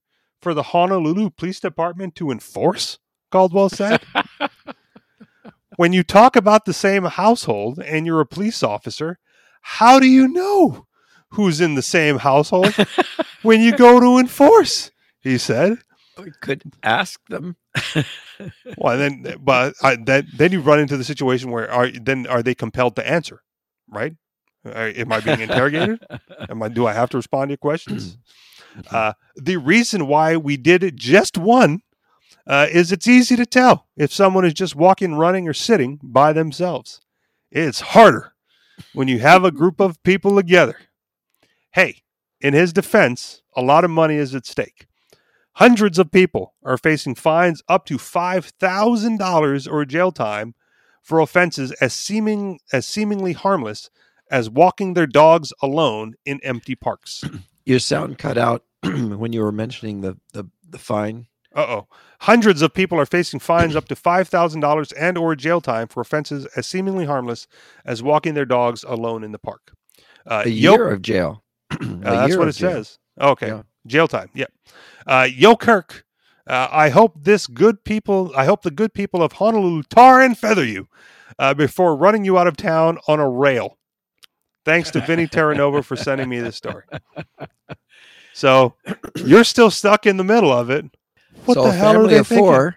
for the Honolulu Police Department to enforce. Caldwell said. [laughs] when you talk about the same household and you're a police officer, how do you know who's in the same household [laughs] when you go to enforce? He said. We could ask them. Well, then, but I, that, then you run into the situation where are then are they compelled to answer, right? Am I being interrogated? Am I? Do I have to respond to your questions? [clears throat] Uh, the reason why we did it just one uh, is it's easy to tell if someone is just walking, running, or sitting by themselves. It's harder when you have a group of people together. Hey, in his defense, a lot of money is at stake. Hundreds of people are facing fines up to $5,000 or jail time for offenses as seeming as seemingly harmless as walking their dogs alone in empty parks. [clears throat] Your sound cut out [clears throat] when you were mentioning the the, the fine. Uh oh. Hundreds of people are facing fines up to five thousand dollars and or jail time for offenses as seemingly harmless as walking their dogs alone in the park. Uh, A year of jail. [clears throat] Uh, that's what it jail. says. Okay, Yeah. jail time. Yep. Uh, Yo Kirk. Uh, I hope this good people. I hope the good people of Honolulu tar and feather you uh, before running you out of town on a rail. Thanks to Vinny Terranova for sending me this story. [laughs] So you're still stuck in the middle of it. What so the a hell are family they of thinking? four,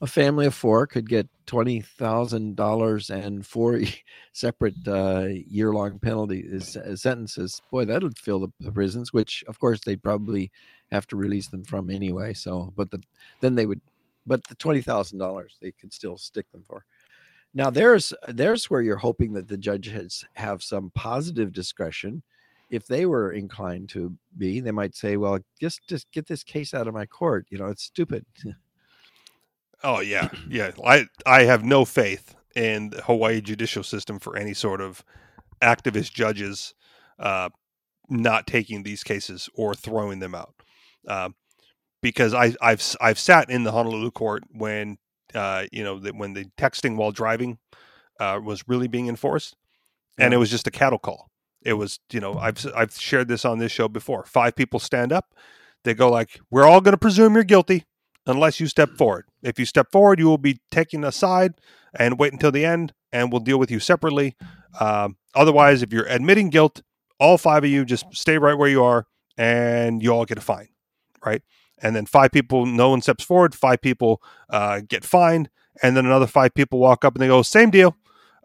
a family of four could get twenty thousand dollars and four [laughs] separate uh, year-long penalty is, uh, sentences. Boy, that would fill the, the prisons. Which, of course, they'd probably have to release them from anyway. So, but the then they would, but the twenty thousand dollars they could still stick them for. Now, there's there's where you're hoping that the judges have some positive discretion. If they were inclined to be, they might say, "Well, just just get this case out of my court. You know, it's stupid." [laughs] Oh yeah, yeah. I I have no faith in the Hawaii judicial system for any sort of activist judges uh, not taking these cases or throwing them out. Uh, because I, I've I've sat in the Honolulu court when uh, you know that when the texting while driving uh, was really being enforced, and it was just a cattle call. It was you know I've I've shared this on this show before. Five people stand up, they go like, "We're all going to presume you're guilty." unless you step forward. If you step forward, you will be taken aside and wait until the end, and we'll deal with you separately. Um, otherwise, if you're admitting guilt, all five of you just stay right where you are, and you all get a fine, right? And then five people, no one steps forward. Five people uh, get fined, and then another five people walk up and they go, "Same deal.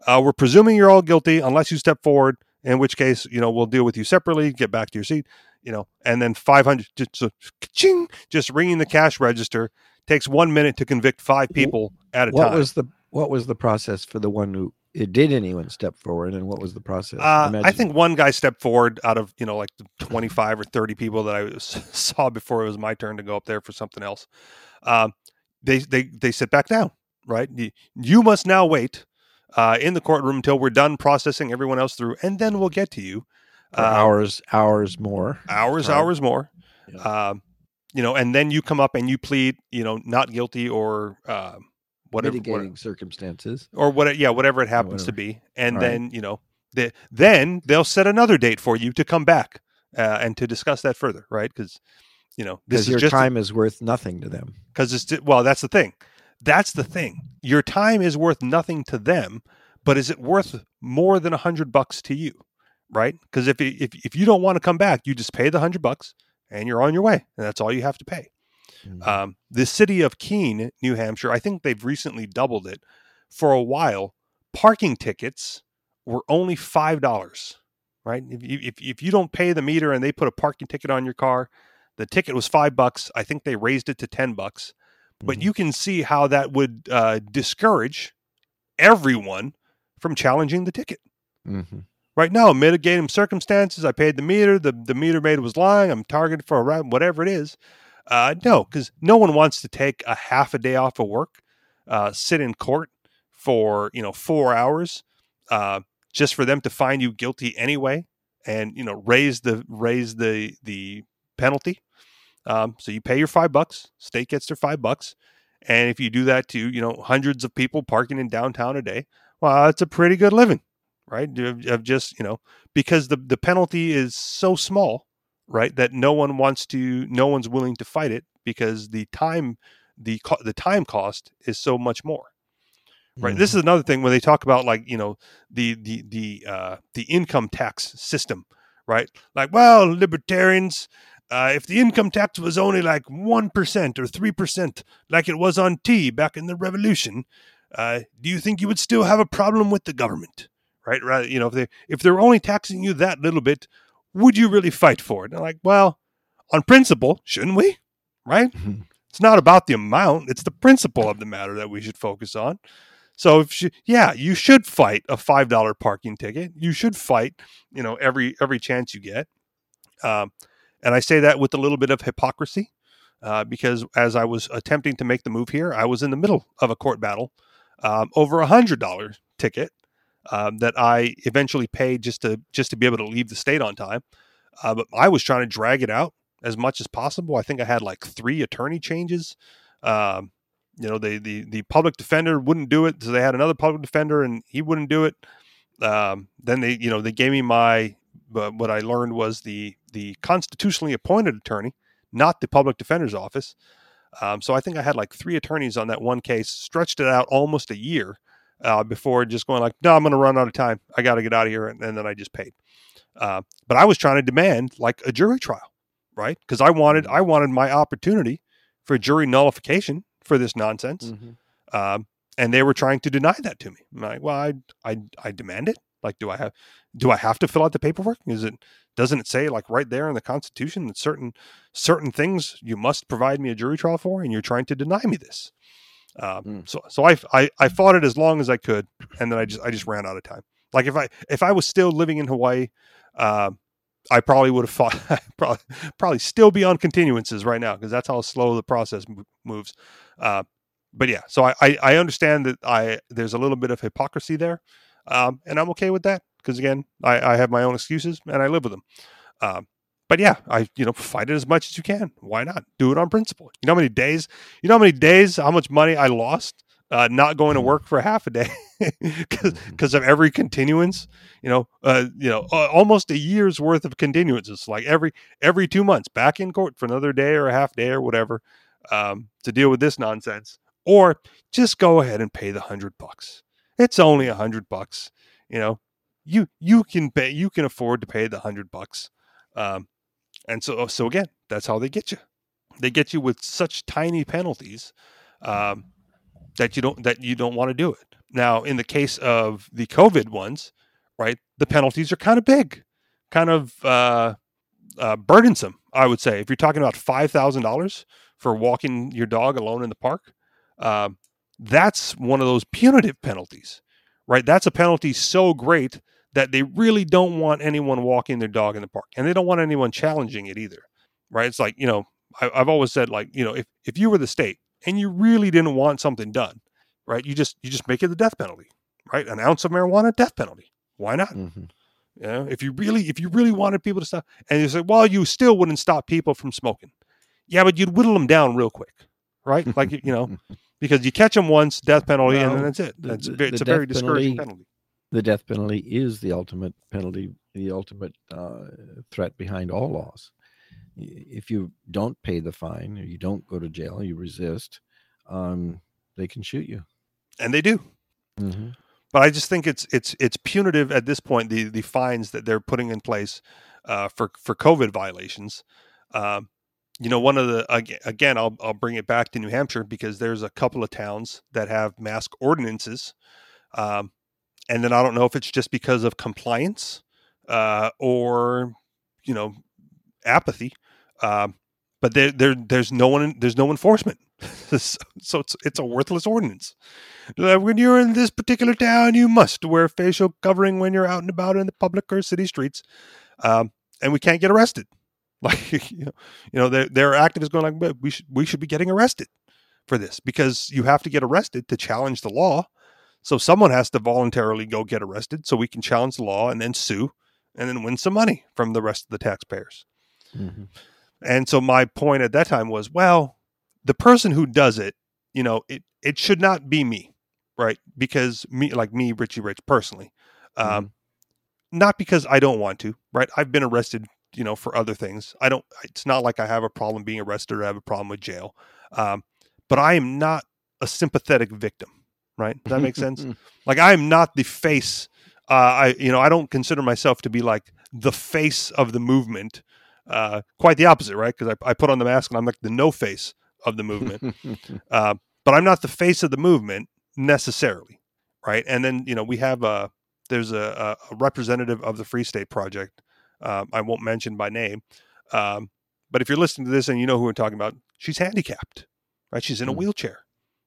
Uh, we're presuming you're all guilty unless you step forward. In which case, you know, we'll deal with you separately. Get back to your seat." you know, and then 500 just, so, ching, just ringing the cash register takes one minute to convict five people at a what time. What was the what was the process for the one who did anyone step forward, and what was the process? Uh, I think one guy stepped forward out of you know like the 25 or 30 people that I [laughs] saw before it was my turn to go up there for something else. Um, they they they sit back down, right? You, you must now wait uh, in the courtroom until we're done processing everyone else through, and then we'll get to you. Uh, hours, hours more, hours, right? hours more. Yeah. Um, you know, and then you come up and you plead, you know, not guilty or uh, whatever mitigating whatever, circumstances or what, yeah, whatever it happens whatever. to be, and right. then you know, the, then they'll set another date for you to come back uh, and to discuss that further, right? Because you know, this your time a, is worth nothing to them. Because it's well, that's the thing. That's the thing. Your time is worth nothing to them, but is it worth more than a hundred bucks to you? right? Because if, if if you don't want to come back, you just pay the hundred bucks and you're on your way, and that's all you have to pay. Mm-hmm. Um, the city of Keene, New Hampshire, I think they've recently doubled it. For a while, parking tickets were only five dollars. Right? If you, if if you don't pay the meter and they put a parking ticket on your car, the ticket was five bucks. I think they raised it to ten bucks. But mm-hmm. you can see how that would uh, discourage everyone from challenging the ticket. Mm-hmm. Right now, mitigating circumstances. I paid the meter. The, the meter maid was lying. I'm targeted for a ride, whatever it is. Uh, no, because no one wants to take a half a day off of work, uh, sit in court for you know four hours, uh, just for them to find you guilty anyway, and you know raise the raise the the penalty. Um, so you pay your five bucks. State gets their five bucks, and if you do that to you know hundreds of people parking in downtown a day, well, it's a pretty good living right? Of, of just you know because the the penalty is so small, right? That no one wants to, no one's willing to fight it because the time the the time cost is so much more right mm-hmm. this is another thing when they talk about like you know the the the uh the income tax system right like well libertarians uh, if the income tax was only like 1% or 3% like it was on tea back in the revolution uh, do you think you would still have a problem with the government right? Rather, you know, if they if they're only taxing you that little bit, would you really fight for it? And they're like, well, on principle, shouldn't we? Right? Mm-hmm. It's not about the amount; it's the principle of the matter that we should focus on. So, if you, yeah, you should fight a five dollar parking ticket. You should fight, you know, every every chance you get. Um, and I say that with a little bit of hypocrisy, uh, because as I was attempting to make the move here, I was in the middle of a court battle um, over a hundred dollar ticket um, that I eventually paid just to just to be able to leave the state on time. Uh, but I was trying to drag it out as much as possible. I think I had like three attorney changes. Um, you know, the the the public defender wouldn't do it, so they had another public defender, and he wouldn't do it. Um, then they, you know, they gave me my. But what I learned was the the constitutionally appointed attorney, not the public defender's office. Um, so I think I had like three attorneys on that one case, stretched it out almost a year uh, before just going like, no, I'm going to run out of time. I got to get out of here. And, and, then I just paid. Uh, but I was trying to demand like a jury trial, right? Because I wanted I wanted my opportunity for jury nullification for this nonsense. Mm-hmm. Um, and they were trying to deny that to me. I'm like, well, I, I, I demand it. Like, do I have, do I have to fill out the paperwork? Is it, doesn't it say like right there in the Constitution that certain, certain things you must provide me a jury trial for, and you're trying to deny me this? Um, mm. So, so I, I, I fought it as long as I could, and then I just, I just ran out of time. Like if I, if I was still living in Hawaii, uh, I probably would have fought, [laughs] probably, probably still be on continuances right now because that's how slow the process moves. Uh, but yeah, so I, I, I understand that I there's a little bit of hypocrisy there, um, and I'm okay with that because again, I, I have my own excuses and I live with them. Um, but yeah, I you know fight it as much as you can. Why not do it on principle? You know how many days? You know how many days? How much money I lost uh, not going to mm-hmm. work for half a day [laughs] because mm-hmm. of every continuance. You know, uh, you know, uh, almost a year's worth of continuances. Like every every two months, back in court for another day or a half day or whatever um, to deal with this nonsense or just go ahead and pay the hundred bucks. It's only a hundred bucks. You know, you you can pay you can afford to pay the hundred bucks. Um, and so so again, that's how they get you. They get you with such tiny penalties um, that you don't that you don't want to do it. Now, in the case of the COVID ones, right, the penalties are kind of big, kind of uh, uh, burdensome. I would say if you're talking about five thousand dollars for walking your dog alone in the park, uh, that's one of those punitive penalties, right? That's a penalty so great that they really don't want anyone walking their dog in the park, and they don't want anyone challenging it either, right? It's like you know, I, I've always said like you know, if if you were the state and you really didn't want something done, right? You just you just make it the death penalty, right? An ounce of marijuana, death penalty. Why not? Mm-hmm. You know, if you really if you really wanted people to stop, and you say, well, you still wouldn't stop people from smoking. Yeah, but you'd whittle them down real quick, right? Like you know, [laughs] because you catch them once, death penalty, well, and then that's it. That's the, it's the a very discouraging penalty, penalty. The death penalty is the ultimate penalty, the ultimate uh, threat behind all laws. If you don't pay the fine or you don't go to jail, you resist, um, they can shoot you, and they do. Mm-hmm. But I just think it's it's it's punitive at this point. The the fines that they're putting in place uh, for for COVID violations. Um, you know, one of the again, I'll I'll bring it back to New Hampshire because there's a couple of towns that have mask ordinances, um, and then I don't know if it's just because of compliance uh, or you know apathy, um, but there there there's no one there's no enforcement, [laughs] so it's it's a worthless ordinance. When you're in this particular town, you must wear facial covering when you're out and about in the public or city streets, um, and we can't get arrested. [laughs] Like you know, you know, there there are activists going like, we should we should be getting arrested for this because you have to get arrested to challenge the law. So someone has to voluntarily go get arrested so we can challenge the law and then sue and then win some money from the rest of the taxpayers. Mm-hmm. And so my point at that time was, well, the person who does it, you know, it it should not be me, right? Because me, like me, Richie Rich, personally, um, mm-hmm. not because I don't want to, right? I've been arrested you know, for other things. I don't, it's not like I have a problem being arrested or I have a problem with jail. Um, but I am not a sympathetic victim, right? Does that make sense? [laughs] like I am not the face. Uh, I, you know, I don't consider myself to be like the face of the movement. Uh, quite the opposite, right? Because I, I, put on the mask and I'm like the no face of the movement. [laughs] uh, but I'm not the face of the movement necessarily, right? And then you know we have a there's a, a representative of the Free State Project um, I won't mention by name. Um, but if you're listening to this and you know who we're talking about, she's handicapped, right? She's in a mm-hmm. wheelchair,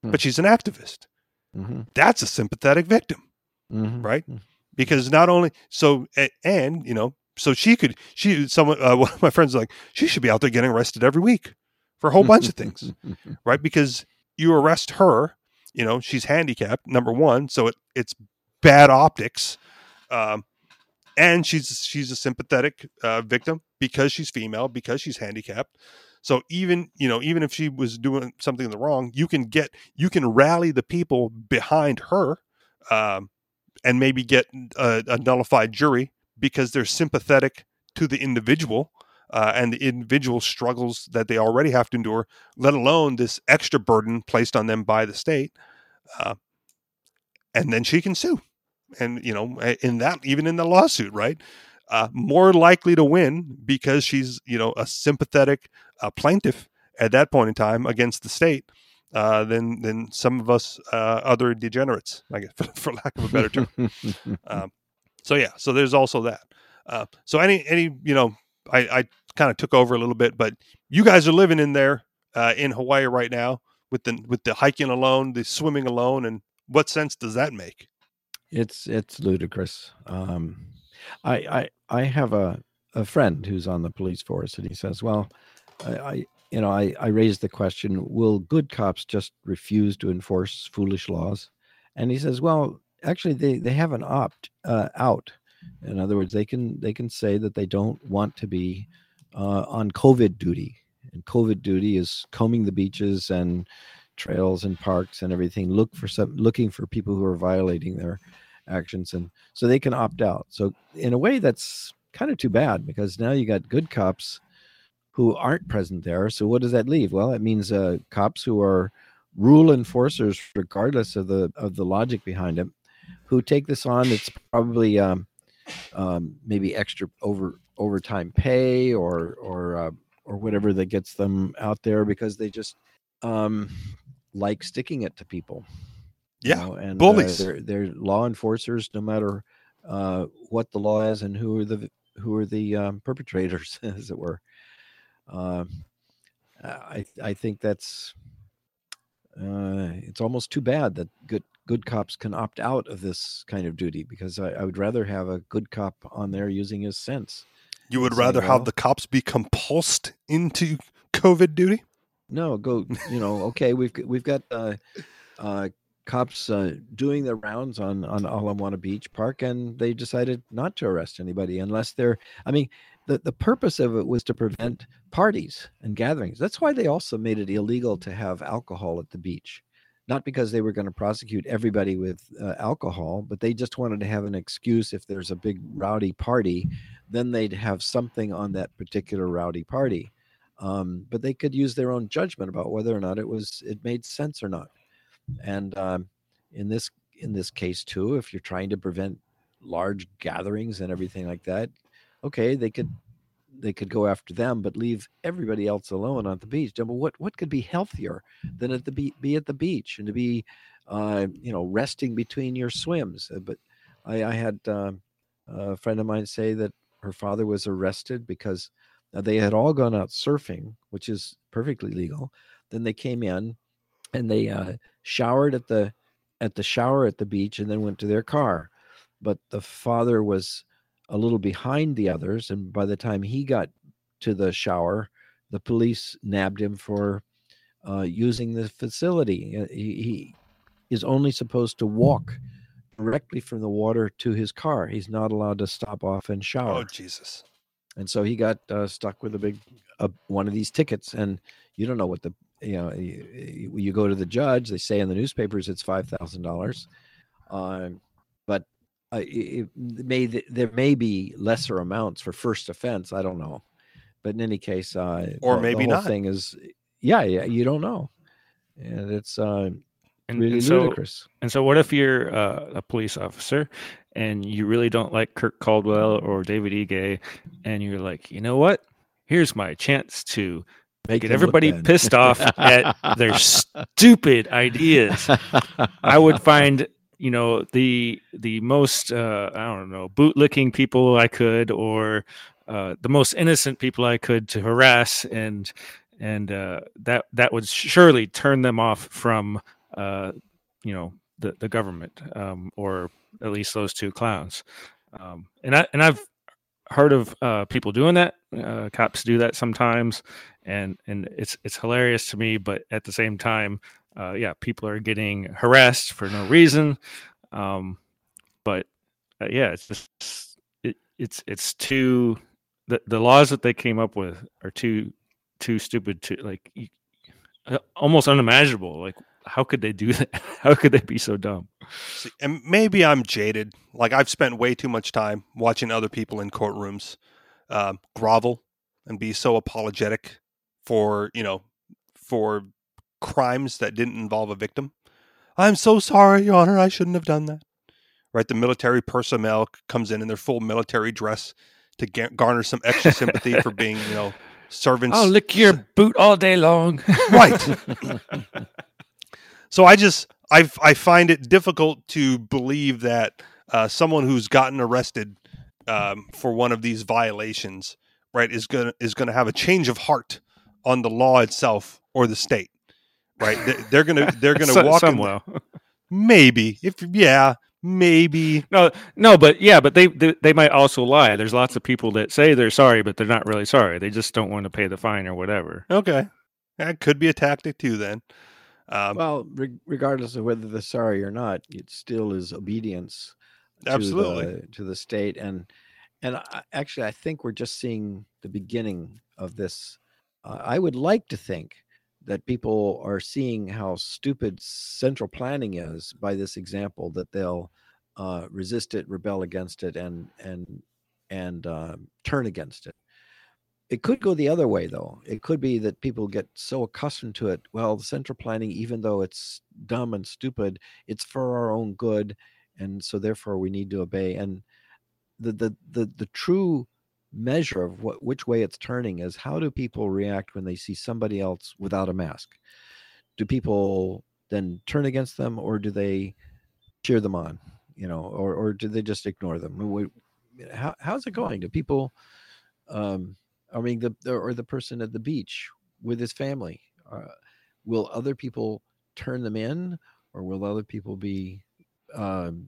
mm-hmm. but she's an activist. Mm-hmm. That's a sympathetic victim, mm-hmm. right? Mm. Because not only so, and you know, so she could, she, someone, uh, [laughs] one of my friends like, she should be out there getting arrested every week for a whole bunch of things, [laughs] right? Because you arrest her, you know, she's handicapped, number one, so it, it's bad optics. Um, and she's she's a sympathetic uh, victim because she's female because she's handicapped so even you know even if she was doing something wrong you can get you can rally the people behind her um, and maybe get a, a, nullified jury because they're sympathetic to the individual uh, and the individual struggles that they already have to endure let alone this extra burden placed on them by the state uh, and then she can sue. And you know in that even in the lawsuit right uh, more likely to win because she's you know a sympathetic uh, plaintiff at that point in time against the state uh, than than some of us uh, other degenerates, I guess, [laughs] for, for lack of a better term. [laughs] um, so yeah, so there's also that. Uh, so any any you know, I, I kind of took over a little bit, but you guys are living in there uh, in Hawaii right now with the with the hiking alone, the swimming alone, and what sense does that make? It's it's ludicrous. Um, I I I have a a friend who's on the police force, and he says, "Well, I, I you know I I raised the question: Will good cops just refuse to enforce foolish laws?" And he says, "Well, actually, they they have an opt uh, out. In other words, they can they can say that they don't want to be uh, on COVID duty, and COVID duty is combing the beaches and trails and parks and everything. Look for some looking for people who are violating their actions, and so they can opt out. So in a way, that's kind of too bad because now you got good cops who aren't present there. So what does that leave? Well, it means uh, cops who are rule enforcers, regardless of the of the logic behind it, who take this on. It's probably um, um, maybe extra over overtime pay or or uh, or whatever that gets them out there because they just um, like sticking it to people. Yeah, you know, and uh, bullies. Uh, they're, they're law enforcers, no matter uh, what the law is and who are the who are the um, perpetrators, [laughs] as it were. Uh, I I think that's uh, it's almost too bad that good good cops can opt out of this kind of duty because I, I would rather have a good cop on there using his sense. You would rather well, have the cops be compulsed into COVID duty? No, go. You know, okay, we've we've got uh, uh, cops uh, doing their rounds on on Ala Moana Beach Park, and they decided not to arrest anybody unless they're. I mean, the the purpose of it was to prevent parties and gatherings. That's why they also made it illegal to have alcohol at the beach, not because they were going to prosecute everybody with uh, alcohol, but they just wanted to have an excuse if there's a big rowdy party, then they'd have something on that particular rowdy party. Um, but they could use their own judgment about whether or not it was it made sense or not and um, in this in this case too, if you're trying to prevent large gatherings and everything like that, okay, they could they could go after them, but leave everybody else alone on the beach. But what what could be healthier than at the be, be at the beach and to be, uh, you know, resting between your swims? Uh, but I, I had uh, a friend of mine say that her father was arrested because they had all gone out surfing, which is perfectly legal. Then they came in and they uh, showered at the at the shower at the beach and then went to their car. But the father was a little behind the others and by the time he got to the shower the police nabbed him for uh, using the facility. Uh, he, he is only supposed to walk directly from the water to his car. He's not allowed to stop off and shower. Oh jesus. And so he got uh, stuck with a big uh, one of these tickets and you don't know what the you know you, you go to the judge they say in the newspapers it's five thousand dollars um, but uh, it, may there may be lesser amounts for first offense i don't know but in any case uh, or the, maybe the not. thing is yeah yeah you don't know and it's uh, and, really and so, ludicrous. and so what if you're uh, a police officer and you really don't like kirk caldwell or david ige and you're like you know what? Here's my chance to Make everybody pissed off [laughs] at their stupid ideas. I would find you know the the most uh, I don't know bootlicking people I could or uh, the most innocent people I could to harass and and uh, that that would surely turn them off from uh, you know the the government um, or at least those two clowns. Um, and I and I've heard of uh, people doing that. Uh, cops do that sometimes, and and it's it's hilarious to me. But at the same time, uh, yeah, people are getting harassed for no reason. Um, but uh, yeah, it's just it, it's it's too the the laws that they came up with are too too stupid to like uh, almost unimaginable. Like how could they do [laughs] that? How could they be so dumb? See, and maybe I'm jaded. Like I've spent way too much time watching other people in courtrooms um, grovel and be so apologetic for you know for crimes that didn't involve a victim. I'm so sorry, Your Honor. I shouldn't have done that. Right, the military personnel comes in in their full military dress to garner some extra sympathy for being, you know, [laughs] servants. I'll lick your boot all day long. right. [laughs] So I just I I find it difficult to believe that uh, someone who's gotten arrested um, for one of these violations, right, is gonna is gonna have a change of heart on the law itself or the state, right? They- They're gonna [laughs] they're gonna walk somewhere. maybe if yeah maybe No, no, but yeah, but they, they they might also lie. There's lots of people that say they're sorry, but they're not really sorry. They just don't want to pay the fine or whatever. okay that could be a tactic too then. Um, Well, re- regardless of whether they're sorry or not, it still is obedience Absolutely. to the, to the state. And and I, actually, I think we're just seeing the beginning of this. Uh, I would like to think that people are seeing how stupid central planning is by this example that they'll uh, resist it, rebel against it, and and and uh, turn against it. It could go the other way, though. It could be that people get so accustomed to it. Well, the central planning, even though it's dumb and stupid, it's for our own good, and so therefore we need to obey. And the the the, the true measure of what which way it's turning is how do people react when they see somebody else without a mask? Do people then turn against them, or do they cheer them on? You know, or or do they just ignore them? How, how's it going? Do people? Um, I mean, the, or the person at the beach with his family. Uh, will other people turn them in, or will other people be um,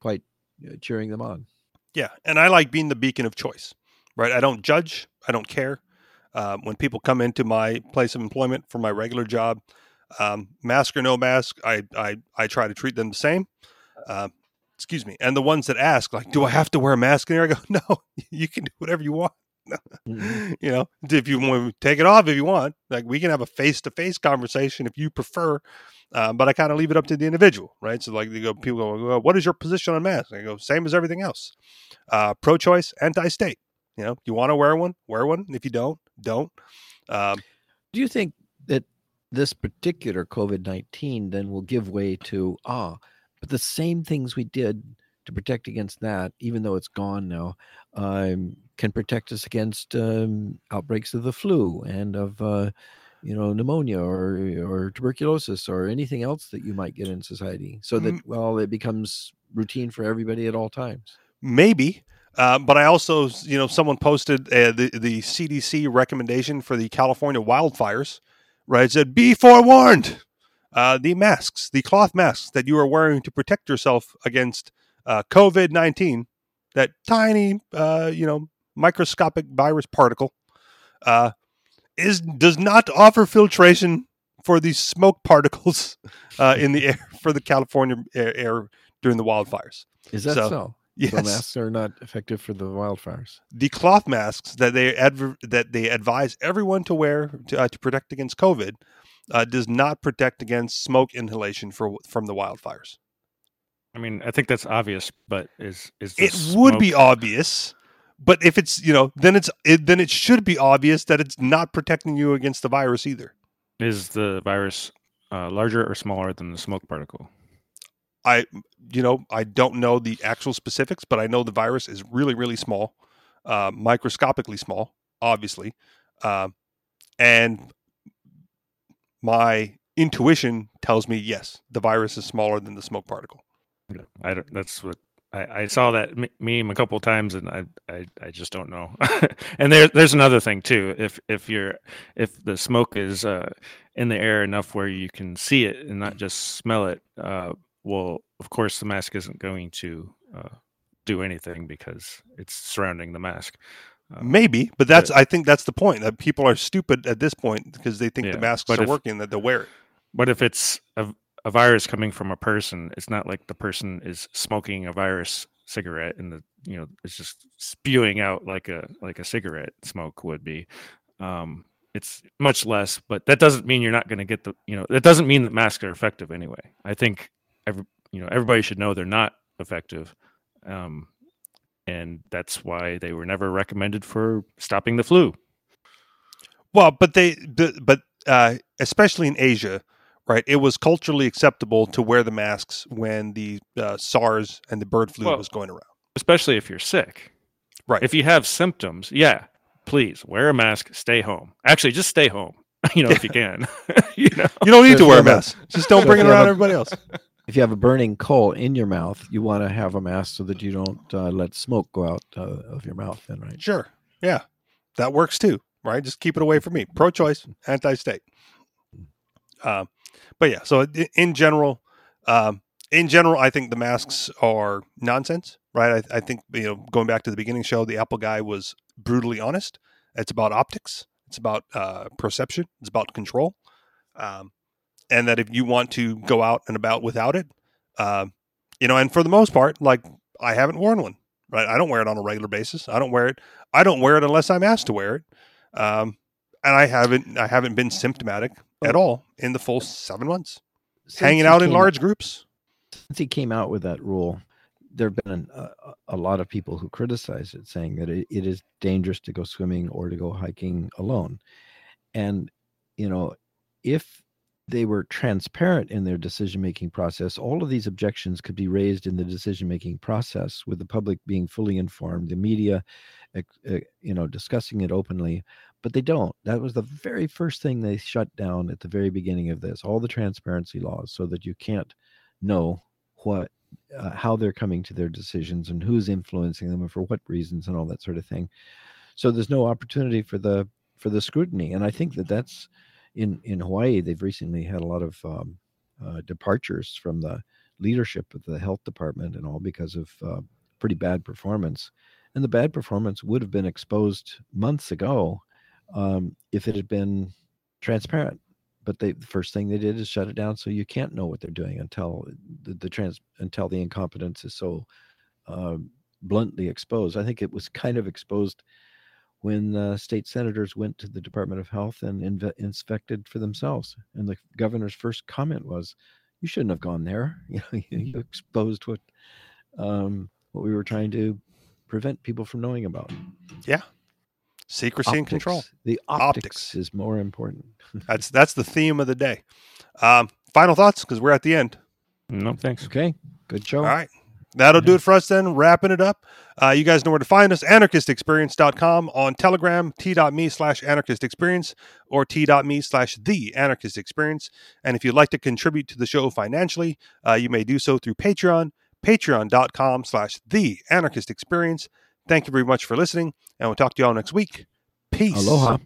quite uh, cheering them on? Yeah, and I like being the beacon of choice, right? I don't judge. I don't care. Um, when people come into my place of employment for my regular job, um, mask or no mask, I, I I try to treat them the same. Uh, excuse me. And the ones that ask, like, do I have to wear a mask in here? I go, [laughs] no, [laughs] you can do whatever you want. Mhm. [laughs] you know, if you want to take it off, if you want, like we can have a face to face conversation if you prefer. Um, but I kind of leave it up to the individual, right? So like they go, people go, well, what is your position on masks? I go, same as everything else. Uh, pro-choice, anti-state. You know, you want to wear one, wear one. If you don't, don't. Um, Do you think that this particular COVID 19 then will give way to, ah, but the same things we did to protect against that, even though it's gone now, um, can protect us against um, outbreaks of the flu and of, uh, you know, pneumonia or or tuberculosis or anything else that you might get in society, so that Mm. well, it becomes routine for everybody at all times. maybe. Uh, but I also, you know, someone posted uh, the the CDC recommendation for the California wildfires, right? It said, "Be forewarned." Uh, the masks, the cloth masks that you are wearing to protect yourself against uh, COVID nineteen, that tiny, uh, you know, microscopic virus particle, uh, is does not offer filtration for these smoke particles [laughs] uh, in the air [laughs] for the California air, air during the wildfires. Is that So, so? Yes, So masks are not effective for the wildfires. the cloth masks that they adver- that they advise everyone to wear to, uh, to protect against COVID uh, does not protect against smoke inhalation for from the wildfires. I mean, I think that's obvious, but is is the It would be obvious, but if it's you know then it's it, then it should be obvious that it's not protecting you against the virus either. is the virus uh, larger or smaller than the smoke particle? I you know I don't know the actual specifics, but I know the virus is really really small, uh, microscopically small, obviously, um, and my intuition tells me yes, the virus is smaller than the smoke particle. I don't, that's what I, I saw that me- meme a couple times, and I, I, I just don't know. [laughs] and there, there's another thing too. If if you're if the smoke is uh, in the air enough where you can see it and not just smell it, uh, well, of course the mask isn't going to uh, do anything because it's surrounding the mask. Uh, Maybe, but that's I think that's the point that people are stupid at this point because they think Yeah, the masks are if- working that they'll wear it. But if it's a, a virus coming from a person, it's not like the person is smoking a virus cigarette and the you know it's just spewing out like a like a cigarette smoke would be. Um, it's much less, but that doesn't mean you're not going to get the you know that doesn't mean that masks are effective anyway. I think every you know everybody should know they're not effective. Um, and that's why they were never recommended for stopping the flu. Well, but they but, uh, especially in Asia, right? It was culturally acceptable to wear the masks when the uh, SARS and the bird flu Well, was going around. especially if you're sick. Right. If you have symptoms, yeah, please wear a mask, stay home. Actually, just stay home. [laughs] you know, if you can. [laughs] you know, You don't need So to wear a if you have a- mask. Just don't so bring it around a- everybody else. [laughs] If you have a burning coal in your mouth, you want to have a mask so that you don't uh, let smoke go out uh, of your mouth. Then, right? Sure. Yeah. That works too, right? Just keep it away from me. Pro choice, anti state. Um, but yeah, so in general, um, in general, I think the masks are nonsense, right? I, I think, you know, going back to the beginning show, the Apple guy was brutally honest. It's about optics, it's about uh, perception, it's about control. Um, and that if you want to go out and about without it, um, you know, and for the most part, like I haven't worn one, right? I don't wear it on a regular basis. I don't wear it. I don't wear it unless I'm asked to wear it. Um, and I haven't, I haven't been symptomatic at all in the full seven months, Since hanging out in large groups. Since he came out with that rule, there have been an, a, a lot of people who criticize it, saying that it, it is dangerous to go swimming or to go hiking alone. And you know, if they were transparent in their decision making process, all of these objections could be raised in the decision making process with the public being fully informed, the media, uh, you know, discussing it openly. But they don't. That was the very first thing they shut down at the very beginning of this. All the transparency laws, so that you can't know what, uh, how they're coming to their decisions and who's influencing them and for what reasons and all that sort of thing. So there's no opportunity for the for the scrutiny, and I think that that's in in Hawaii, they've recently had a lot of um, uh, departures from the leadership of the health department and all because of uh, pretty bad performance. And the bad performance would have been exposed months ago um, if it had been transparent. But they, the first thing they did is shut it down, so you can't know what they're doing until the, the trans until the incompetence is so uh, bluntly exposed. I think it was kind of exposed when uh, state senators went to the Department of Health and inspected for themselves. And the governor's first comment was, "You shouldn't have gone there. [laughs] You know, you, you exposed what um, what we were trying to prevent people from knowing about. Secrecy and control. The Optics. optics, is more important. [laughs] That's that's the theme of the day. Um, final thoughts because we're at the end. no thanks. Okay, good show. All right. That'll do it for us then. Wrapping it up. Uh, you guys know where to find us. Anarchistexperience.com on Telegram, t.me slash anarchistexperience or t.me slash the anarchist experience. And if you'd like to contribute to the show financially, uh, you may do so through Patreon, patreon.com slash the anarchist experience. Thank you very much for listening, and we'll talk to you all next week. Peace. Aloha.